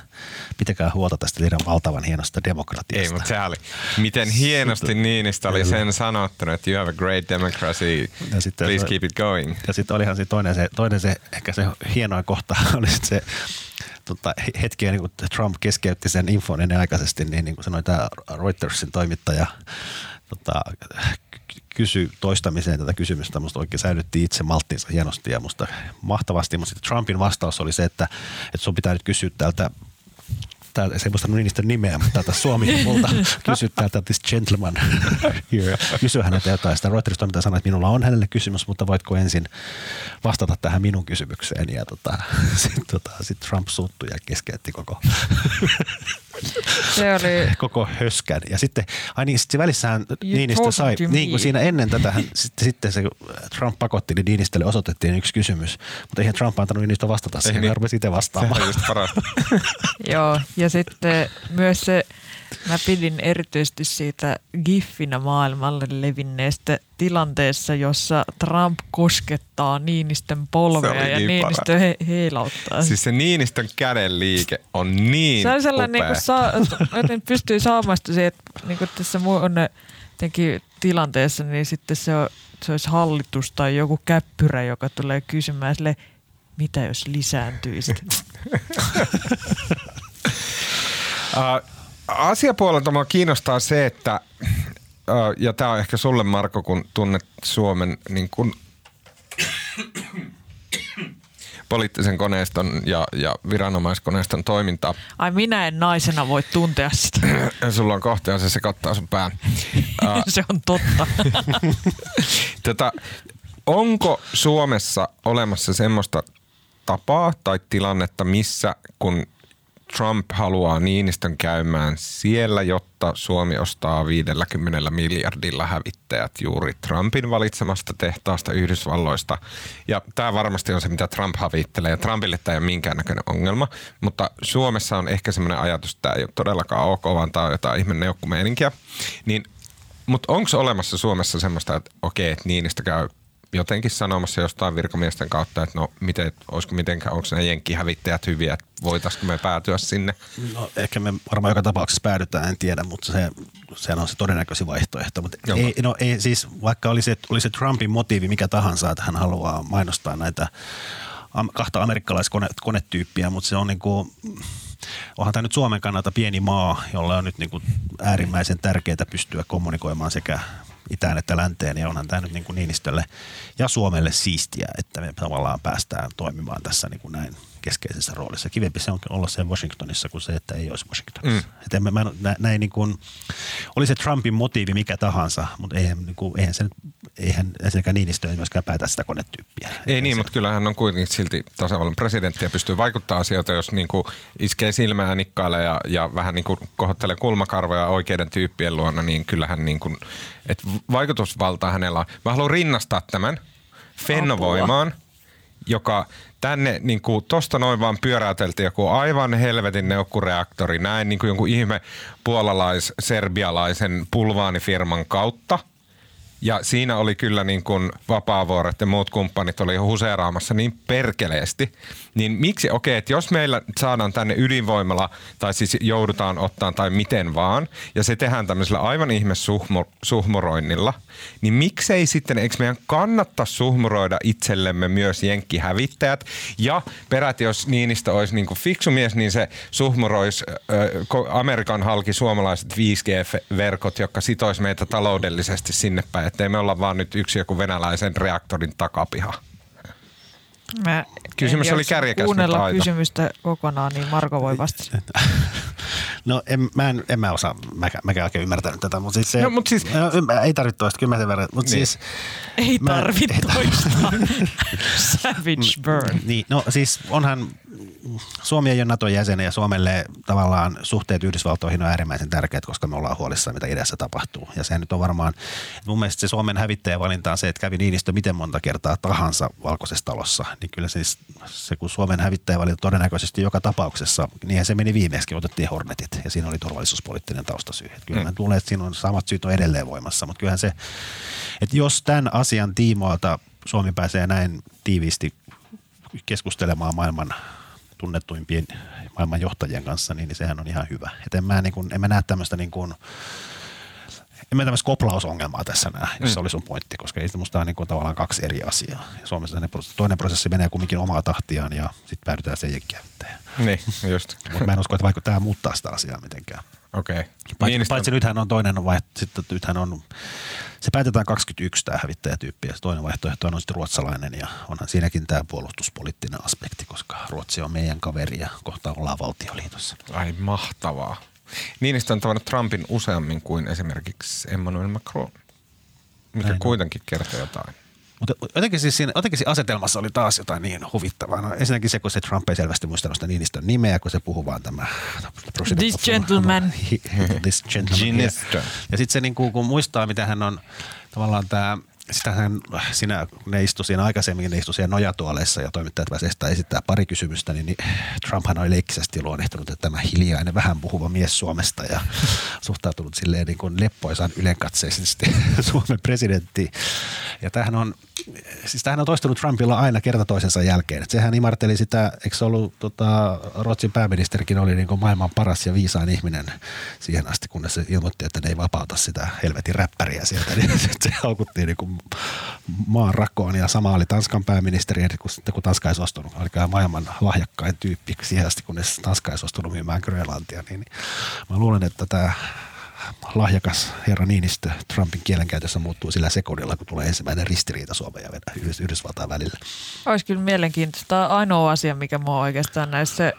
pitäkää huolta tästä teidän valtavan hienosta demokratiasta. Ei, mutta se oli, miten hienosti Niinistä oli sen sanottanut, että you have a great democracy, ja sitten please keep it going. Ja sitten olihan se toinen, se toinen se, ehkä se hienoin kohta oli se tota, hetki, niin kun Trump keskeytti sen infon ennen aikaisesti, niin, niin kuin sanoi tämä Reutersin toimittaja, tota, kysy toistamiseen tätä kysymystä. Musta oikein säilytti itse malttinsa hienosti ja musta mahtavasti. Mutta sitten Trumpin vastaus oli se, että, että sun pitää nyt kysyä täältä täältä, se ei muista niistä nimeä, mutta täältä Suomi multa kysy täältä this gentleman here. Kysy häneltä jotain. Sitä Reuters toiminta sanoi, että minulla on hänelle kysymys, mutta voitko ensin vastata tähän minun kysymykseen. Ja tota, sitten tota, sit Trump suuttui ja keskeytti koko se oli... koko höskän. Ja sitten, ai niin, sitten välissähän Niinistö sai, niin kuin siinä ennen tätä, sitten, sitten se Trump pakotti, niin Niinistölle osoitettiin yksi kysymys, mutta eihän Trump antanut Niinistö vastata siihen, niin. rupesi itse vastaamaan. Se just parasta. Joo, ja sitten myös se Mä pidin erityisesti siitä giffinä maailmalle levinneestä tilanteessa, jossa Trump koskettaa Niinistön polvea ja niin Niinistö he, heilauttaa. Siis se Niinistön käden liike on niin Se on sellainen, upea. niin saa, että pystyy saamaan se, että niin tässä mun tilanteessa, niin sitten se, on, se olisi hallitus tai joku käppyrä, joka tulee kysymään sille, mitä jos lisääntyisi. uh, asiapuolelta minua kiinnostaa se, että, ja tämä on ehkä sulle Marko, kun tunnet Suomen niin kun, poliittisen koneiston ja, ja viranomaiskoneiston toimintaa. Ai minä en naisena voi tuntea sitä. Sulla on kohta ja se sekoittaa sun pään. se on totta. Tätä, onko Suomessa olemassa semmoista tapaa tai tilannetta, missä kun Trump haluaa Niinistön käymään siellä, jotta Suomi ostaa 50 miljardilla hävittäjät juuri Trumpin valitsemasta tehtaasta Yhdysvalloista. Ja tämä varmasti on se, mitä Trump havittelee. Ja Trumpille tämä ei ole minkäännäköinen ongelma, mutta Suomessa on ehkä semmoinen ajatus, että tämä ei ole todellakaan ok, vaan tämä on jotain ihme neukkumeininkiä. Niin, mutta onko olemassa Suomessa semmoista, että okei, että Niinistö käy jotenkin sanomassa jostain virkamiesten kautta, että no miten, olisiko mitenkään, onko ne jenkkihävittäjät hyviä, että voitaisiko me päätyä sinne? No ehkä me varmaan joka tapauksessa päädytään, en tiedä, mutta se, se on se todennäköisin vaihtoehto. Mutta ei, no ei siis, vaikka oli se, oli se Trumpin motiivi mikä tahansa, että hän haluaa mainostaa näitä kahta amerikkalaiskonetyyppiä, mutta se on niin kuin, onhan tämä nyt Suomen kannalta pieni maa, jolla on nyt niin kuin äärimmäisen tärkeää pystyä kommunikoimaan sekä itään että länteen, ja onhan tämä nyt niin kuin Niinistölle ja Suomelle siistiä, että me tavallaan päästään toimimaan tässä niin kuin näin keskeisessä roolissa. Kivempi se on olla sen Washingtonissa kuin se, että ei olisi Washingtonissa. Mm. Että mä, mä, näin niin kuin, oli se Trumpin motiivi mikä tahansa, mutta eihän, niin kuin, eihän, sen, eihän ensinnäkään Niinistö ei myöskään päätä sitä konetyyppiä. Ei eihän niin, se... mutta kyllähän on kuitenkin silti tasavallan presidentti ja pystyy vaikuttaa asioita, jos niin kuin iskee silmää nikkailee ja, ja vähän niin kuin kohottelee kulmakarvoja oikeiden tyyppien luona, niin kyllähän niin kuin, että vaikutusvaltaa hänellä on. Mä haluan rinnastaa tämän Fennovoimaan, joka tänne niin kuin, tosta noin vaan pyöräyteltiin joku aivan helvetin neukkureaktori näin niin kuin jonkun ihme puolalais-serbialaisen pulvaanifirman kautta – ja siinä oli kyllä niin kuin Vapaavuoret ja muut kumppanit oli huseeraamassa niin perkeleesti. Niin miksi, okei, että jos meillä saadaan tänne ydinvoimalla, tai siis joudutaan ottaa tai miten vaan, ja se tehdään tämmöisellä aivan ihme suhmuroinnilla, niin miksei sitten, eikö meidän kannattaa suhmuroida itsellemme myös jenkkihävittäjät, ja peräti jos Niinistä olisi niin kuin fiksu mies, niin se suhmuroisi äh, Amerikan halki suomalaiset 5G-verkot, jotka sitoisi meitä taloudellisesti sinne päin, ettei me olla vaan nyt yksi joku venäläisen reaktorin takapiha. Mä Kysymys oli kärjekäs, kuunnella mutta kysymystä kokonaan, niin Marko voi vastata. No en, mä, en, en mä osaa, mä, mäkään oikein ymmärtänyt tätä, mutta siis, se, no, mutta siis no, ei tarvitse toista, kyllä mä sen verran, mutta niin. siis... Ei tarvitse toista. Savage burn. Niin, no siis onhan Suomi ei ole Naton jäsen ja Suomelle tavallaan suhteet Yhdysvaltoihin on äärimmäisen tärkeät, koska me ollaan huolissaan, mitä idässä tapahtuu. Ja se nyt on varmaan, mun mielestä se Suomen hävittäjävalinta on se, että kävi Niinistö miten monta kertaa tahansa valkoisessa talossa. Niin kyllä siis se, kun Suomen hävittäjävalinta todennäköisesti joka tapauksessa, niin se meni viimeiskin, otettiin Hornetit ja siinä oli turvallisuuspoliittinen taustasyy. Että kyllä mm. mä luulen, että siinä on samat syyt on edelleen voimassa, mutta kyllähän se, että jos tämän asian tiimoilta Suomi pääsee näin tiiviisti keskustelemaan maailman tunnettuimpien maailman johtajien kanssa, niin, niin sehän on ihan hyvä. Et en mä, niin kuin, en mä näe tämmöistä niin kuin, en mä tämmöistä koplausongelmaa tässä näe, jos mm. se oli sun pointti, koska ei musta on niin kuin tavallaan kaksi eri asiaa. Ja Suomessa ne, toinen prosessi menee kumminkin omaa tahtiaan ja sitten päädytään sen jälkeen. Niin, just. Mutta mä en usko, että vaikka tämä muuttaa sitä asiaa mitenkään. Okei. Okay. Paitsi, Niinistö... paitsi nythän on toinen vaihtoehto, sitten nythän on, se päätetään 21 tämä hävittäjätyyppi ja toinen vaihtoehto on sitten ruotsalainen ja onhan siinäkin tämä puolustuspoliittinen aspekti, koska Ruotsi on meidän kaveri ja kohta ollaan valtioliitossa. Ai mahtavaa. Niinistö on tavannut Trumpin useammin kuin esimerkiksi Emmanuel Macron, mikä Näin kuitenkin kertoo jotain. Mutta jotenkin, siis siinä, jotenkin siinä asetelmassa oli taas jotain niin huvittavaa. No, ensinnäkin se, kun se Trump ei selvästi muistanut sitä Niinistön nimeä, kun se puhuu vaan tämä... This gentleman. This gentleman. ja, ja sitten se, niin kuin, kun muistaa, mitä hän on tavallaan tämä – sitähän sinä, ne istui siinä aikaisemmin, ne istui siellä nojatuoleissa ja toimittajat pääsivät esittää pari kysymystä, niin, niin Trumphan oli leikkisesti luonnehtunut, että tämä hiljainen, vähän puhuva mies Suomesta ja suhtautunut silleen niin kuin leppoisan ylenkatseisesti Suomen presidentti. Ja tämähän on, siis tämähän on toistunut Trumpilla aina kerta toisensa jälkeen. Että sehän imarteli sitä, eikö se ollut, tota, Ruotsin pääministerikin oli niin kuin maailman paras ja viisain ihminen siihen asti, kunnes se ilmoitti, että ne ei vapauta sitä helvetin räppäriä sieltä. Niin se haukuttiin niin kuin maan rakoon ja sama oli Tanskan pääministeri, kun, kun Tanska ei suostunut, oli maailman lahjakkain tyyppi siihen asti, kunnes Tanska ei suostunut myymään Grönlantia. Niin, niin mä luulen, että tämä lahjakas herra Niinistö Trumpin kielenkäytössä muuttuu sillä sekunnilla, kun tulee ensimmäinen ristiriita Suomen ja Yhdysvaltain välillä. Olisi kyllä mielenkiintoista. Ainoa asia, mikä mua oikeastaan näissä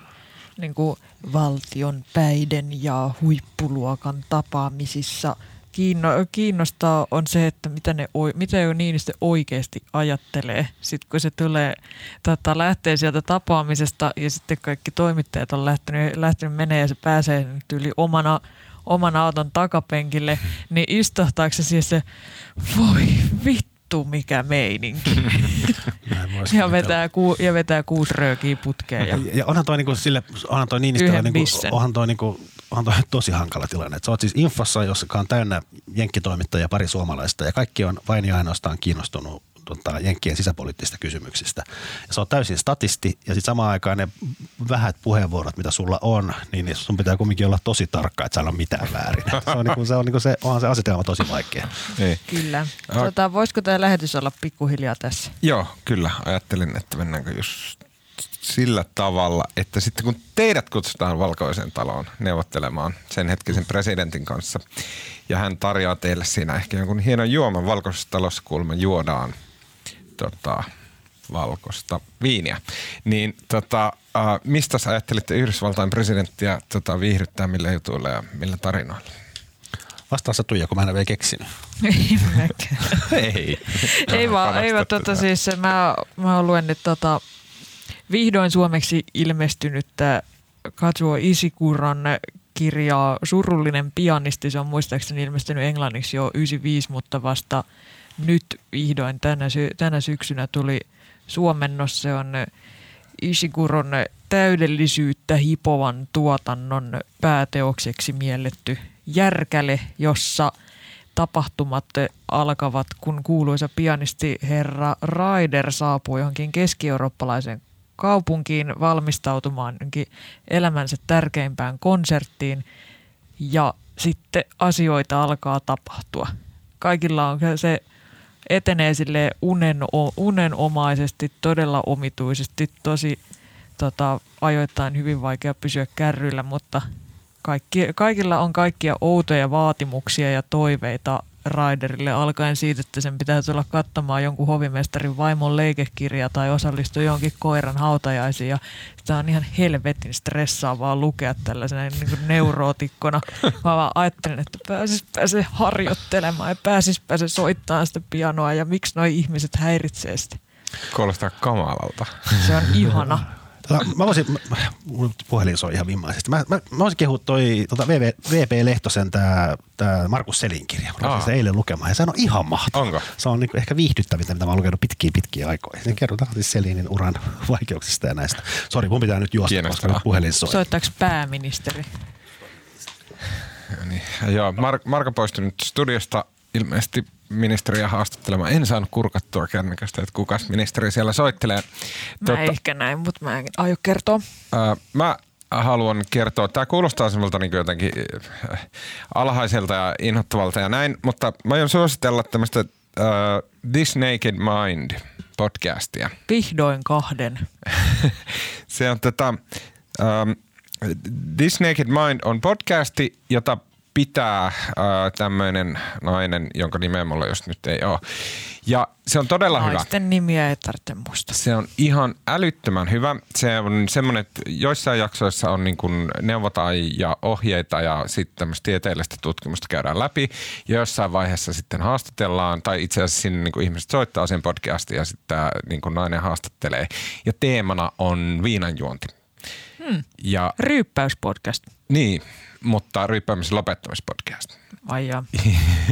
niin kuin valtion päiden ja huippuluokan tapaamisissa – kiinno, kiinnostaa on se, että mitä, ne, mitä jo Niinistö oikeasti ajattelee. Sitten kun se tulee, tota, lähtee sieltä tapaamisesta ja sitten kaikki toimittajat on lähtenyt, lähtenyt menee ja se pääsee yli omana, oman auton takapenkille, niin istahtaako se siis se, voi vittu mikä meininki. ja, vetää ku, ja vetää kuusi röökiä putkeen. Ja, ja onhan toi, niinku sille, onhan toi Niinistö, niinku, onhan toi niinku on tosi hankala tilanne. Et sä oot siis infossa, joka on täynnä jenkkitoimittajia pari suomalaista ja kaikki on vain ja ainoastaan kiinnostunut tota, jenkkien sisäpoliittisista kysymyksistä. Ja se on täysin statisti ja sitten samaan aikaan ne vähät puheenvuorot, mitä sulla on, niin sun pitää kumminkin olla tosi tarkka, että sä on mitään väärin. Se on, niinku, se, on niinku se, onhan se asetelma tosi vaikea. Ei. Kyllä. Tota, voisiko tämä lähetys olla pikkuhiljaa tässä? Joo, kyllä. Ajattelin, että mennäänkö just sillä tavalla, että sitten kun teidät kutsutaan valkoiseen taloon neuvottelemaan sen hetkisen presidentin kanssa ja hän tarjoaa teille siinä ehkä jonkun hienon juoman valkoisessa talossa, kuulemma juodaan tota, valkoista viiniä. Niin tota, äh, mistä sä ajattelitte Yhdysvaltain presidenttiä tota, viihdyttää millä jutuilla ja millä tarinoilla? Vastaan sä Tuija, kun mä en ole vielä keksinyt. ei ei. ei vaan, ei vaan tota, siis mä, mä luen nyt tota, vihdoin suomeksi ilmestynyttä Katsuo Isikuran kirjaa Surullinen pianisti. Se on muistaakseni ilmestynyt englanniksi jo 95, mutta vasta nyt vihdoin tänä, sy- tänä syksynä tuli suomennos. Se on Isikuron täydellisyyttä hipovan tuotannon pääteokseksi mielletty järkäle, jossa tapahtumat alkavat, kun kuuluisa pianisti herra Raider saapuu johonkin keski-eurooppalaisen kaupunkiin valmistautumaan elämänsä tärkeimpään konserttiin ja sitten asioita alkaa tapahtua. Kaikilla on se etenee sille unen, unenomaisesti, todella omituisesti, tosi tota, ajoittain hyvin vaikea pysyä kärryillä, mutta kaikki, kaikilla on kaikkia outoja vaatimuksia ja toiveita Raiderille alkaen siitä, että sen pitää tulla katsomaan jonkun hovimestarin vaimon leikekirja tai osallistua johonkin koiran hautajaisiin. Ja sitä on ihan helvetin stressaavaa lukea tällaisena niin kuin neurootikkona. Mä vaan ajattelin, että pääsis pääse harjoittelemaan ja pääsis pääse soittamaan sitä pianoa ja miksi noi ihmiset häiritsee sitä. Kuulostaa kamalalta. Se on ihana. Tota, mä voisin, mun puhelin soi ihan vimmaisesti. Mä, mä, mä voisin kehua toi tota VV, VP Lehtosen tää, tää Markus Selin kirja. Mä sitä eilen lukemaan ja se on ihan mahtava. Onko? Se on niinku ehkä viihdyttävintä, mitä mä oon lukenut pitkiä pitkiä aikoja. Siinä kerrotaan siis Selinin uran vaikeuksista ja näistä. Sori, mun pitää nyt juosta, koska nyt puhelin soi. Soittaako pääministeri? Ja niin. Joo, Mar- Marko poistui nyt studiosta ilmeisesti ministeriä haastattelemaan. En saanut kurkattua kännykästä, että kukas ministeri siellä soittelee. Mä Totta, ehkä näin, mutta mä en aio kertoa. Ää, mä haluan kertoa, tämä kuulostaa semmoilta niin jotenkin äh, alhaiselta ja inhottavalta ja näin, mutta mä aion suositella tämmöistä uh, This Naked Mind podcastia. Vihdoin kahden. Se on tota, um, This Naked Mind on podcasti, jota pitää äh, tämmöinen nainen, jonka nimeä mulla just nyt ei ole. Ja se on todella Naisten hyvä. Naisten nimiä ei tarvitse muistaa. Se on ihan älyttömän hyvä. Se on semmoinen, että joissain jaksoissa on niin kuin neuvotaan ja ohjeita ja sitten tämmöistä tieteellistä tutkimusta käydään läpi. Ja jossain vaiheessa sitten haastatellaan, tai itse asiassa sinne niin kuin ihmiset soittaa sen podcastin ja sitten niin kuin nainen haastattelee. Ja teemana on viinanjuonti. Hmm. Ja, Ryyppäyspodcast. Niin, mutta ryyppäämisen lopettamispodcast. Ai jaa.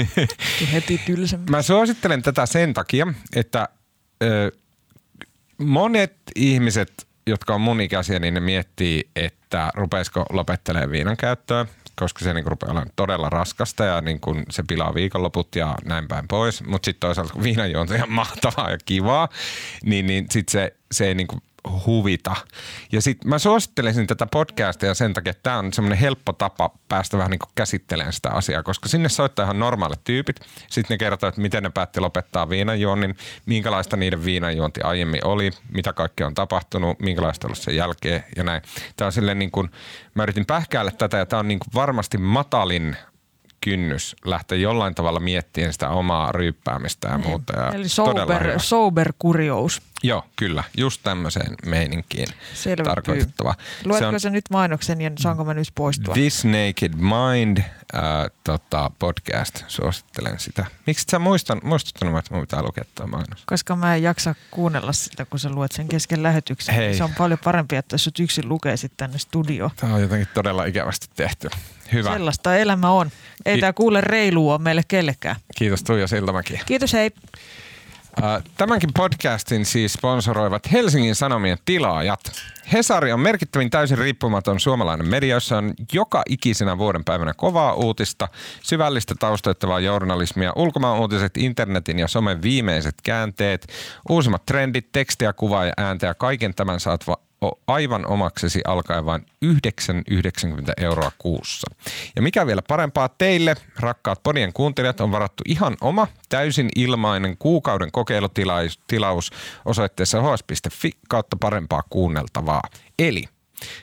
heti tylsemmin. Mä suosittelen tätä sen takia, että ö, monet ihmiset, jotka on mun ikäisiä, niin ne miettii, että rupeisiko lopettelemaan viinan käyttöä, koska se niin rupeaa olemaan todella raskasta ja niin kuin se pilaa viikonloput ja näin päin pois. Mutta sitten toisaalta kun viinanjuonti on ihan mahtavaa ja kivaa, niin, niin sitten se, se ei niin kuin huvita. Ja sitten mä suosittelisin tätä podcastia sen takia, että tämä on semmoinen helppo tapa päästä vähän niin käsittelemään sitä asiaa, koska sinne soittaa ihan normaalit tyypit. Sitten ne kertoo, että miten ne päätti lopettaa viinanjuonnin, minkälaista niiden viinanjuonti aiemmin oli, mitä kaikkea on tapahtunut, minkälaista ollut sen jälkeen ja näin. Tämä on silleen niin kuin, mä yritin pähkäällä tätä ja tämä on niin kuin varmasti matalin kynnys lähteä jollain tavalla miettimään sitä omaa ryyppäämistä ja niin. muuta. Ja Eli sober, sober kurious. Joo, kyllä. Just tämmöiseen meininkiin Selvä tarkoitettava. Luetko se, on, se nyt mainoksen ja saanko mä nyt poistua? This Naked Mind äh, tota, podcast, suosittelen sitä. Miksi sä muistan, muistuttanut, että mun pitää lukea tuo mainos? Koska mä en jaksa kuunnella sitä, kun sä luet sen kesken lähetyksen. Hei. Se on paljon parempi, että jos yksin lukee sitten tänne studio. Tämä on jotenkin todella ikävästi tehty. Hyvä. Sellaista elämä on. Ei Ki- tämä kuule reilua meille kellekään. Kiitos Tuija Siltamäki. Kiitos, hei. Tämänkin podcastin siis sponsoroivat Helsingin Sanomien tilaajat. Hesari on merkittävin täysin riippumaton suomalainen media, jossa on joka ikisenä vuoden päivänä kovaa uutista, syvällistä taustoittavaa journalismia, ulkomaan uutiset, internetin ja somen viimeiset käänteet, uusimmat trendit, tekstiä, kuvaa ja ääntä ja kaiken tämän saat va- aivan omaksesi alkaen vain 9,90 euroa kuussa. Ja mikä vielä parempaa teille, rakkaat podien kuuntelijat, on varattu ihan oma täysin ilmainen kuukauden kokeilutilaus osoitteessa hs.fi kautta parempaa kuunneltavaa. Eli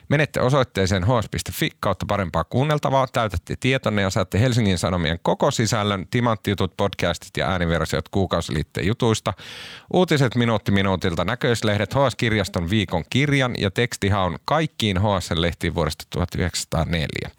Menette osoitteeseen hs.fi kautta parempaa kuunneltavaa, täytätte tietonne ja saatte Helsingin Sanomien koko sisällön, timanttijutut, podcastit ja ääniversiot kuukausiliitteen jutuista, uutiset minuutti minuutilta, näköislehdet, HS-kirjaston viikon kirjan ja tekstihaun kaikkiin HS-lehtiin vuodesta 1904.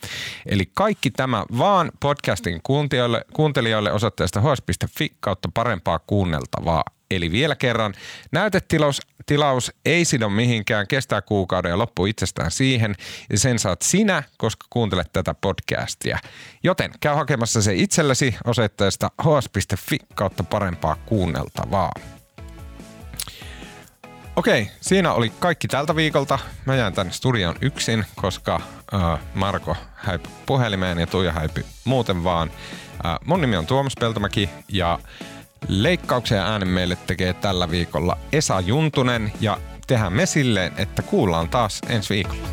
Eli kaikki tämä vaan podcastin kuuntelijoille, kuuntelijoille osoitteesta hs.fi kautta parempaa kuunneltavaa. Eli vielä kerran, näytetilaus tilaus ei sido mihinkään, kestää kuukauden ja loppuu itsestään siihen. Ja sen saat sinä, koska kuuntelet tätä podcastia. Joten käy hakemassa se itsellesi osoitteesta hs.fi kautta parempaa kuunneltavaa. Okei, siinä oli kaikki tältä viikolta. Mä jään tänne studion yksin, koska äh, Marko häipy puhelimeen ja Tuija häipy muuten vaan. Äh, mun nimi on Tuomas Peltomäki ja Leikkauksen äänen meille tekee tällä viikolla Esa Juntunen ja tehdään me silleen, että kuullaan taas ensi viikolla.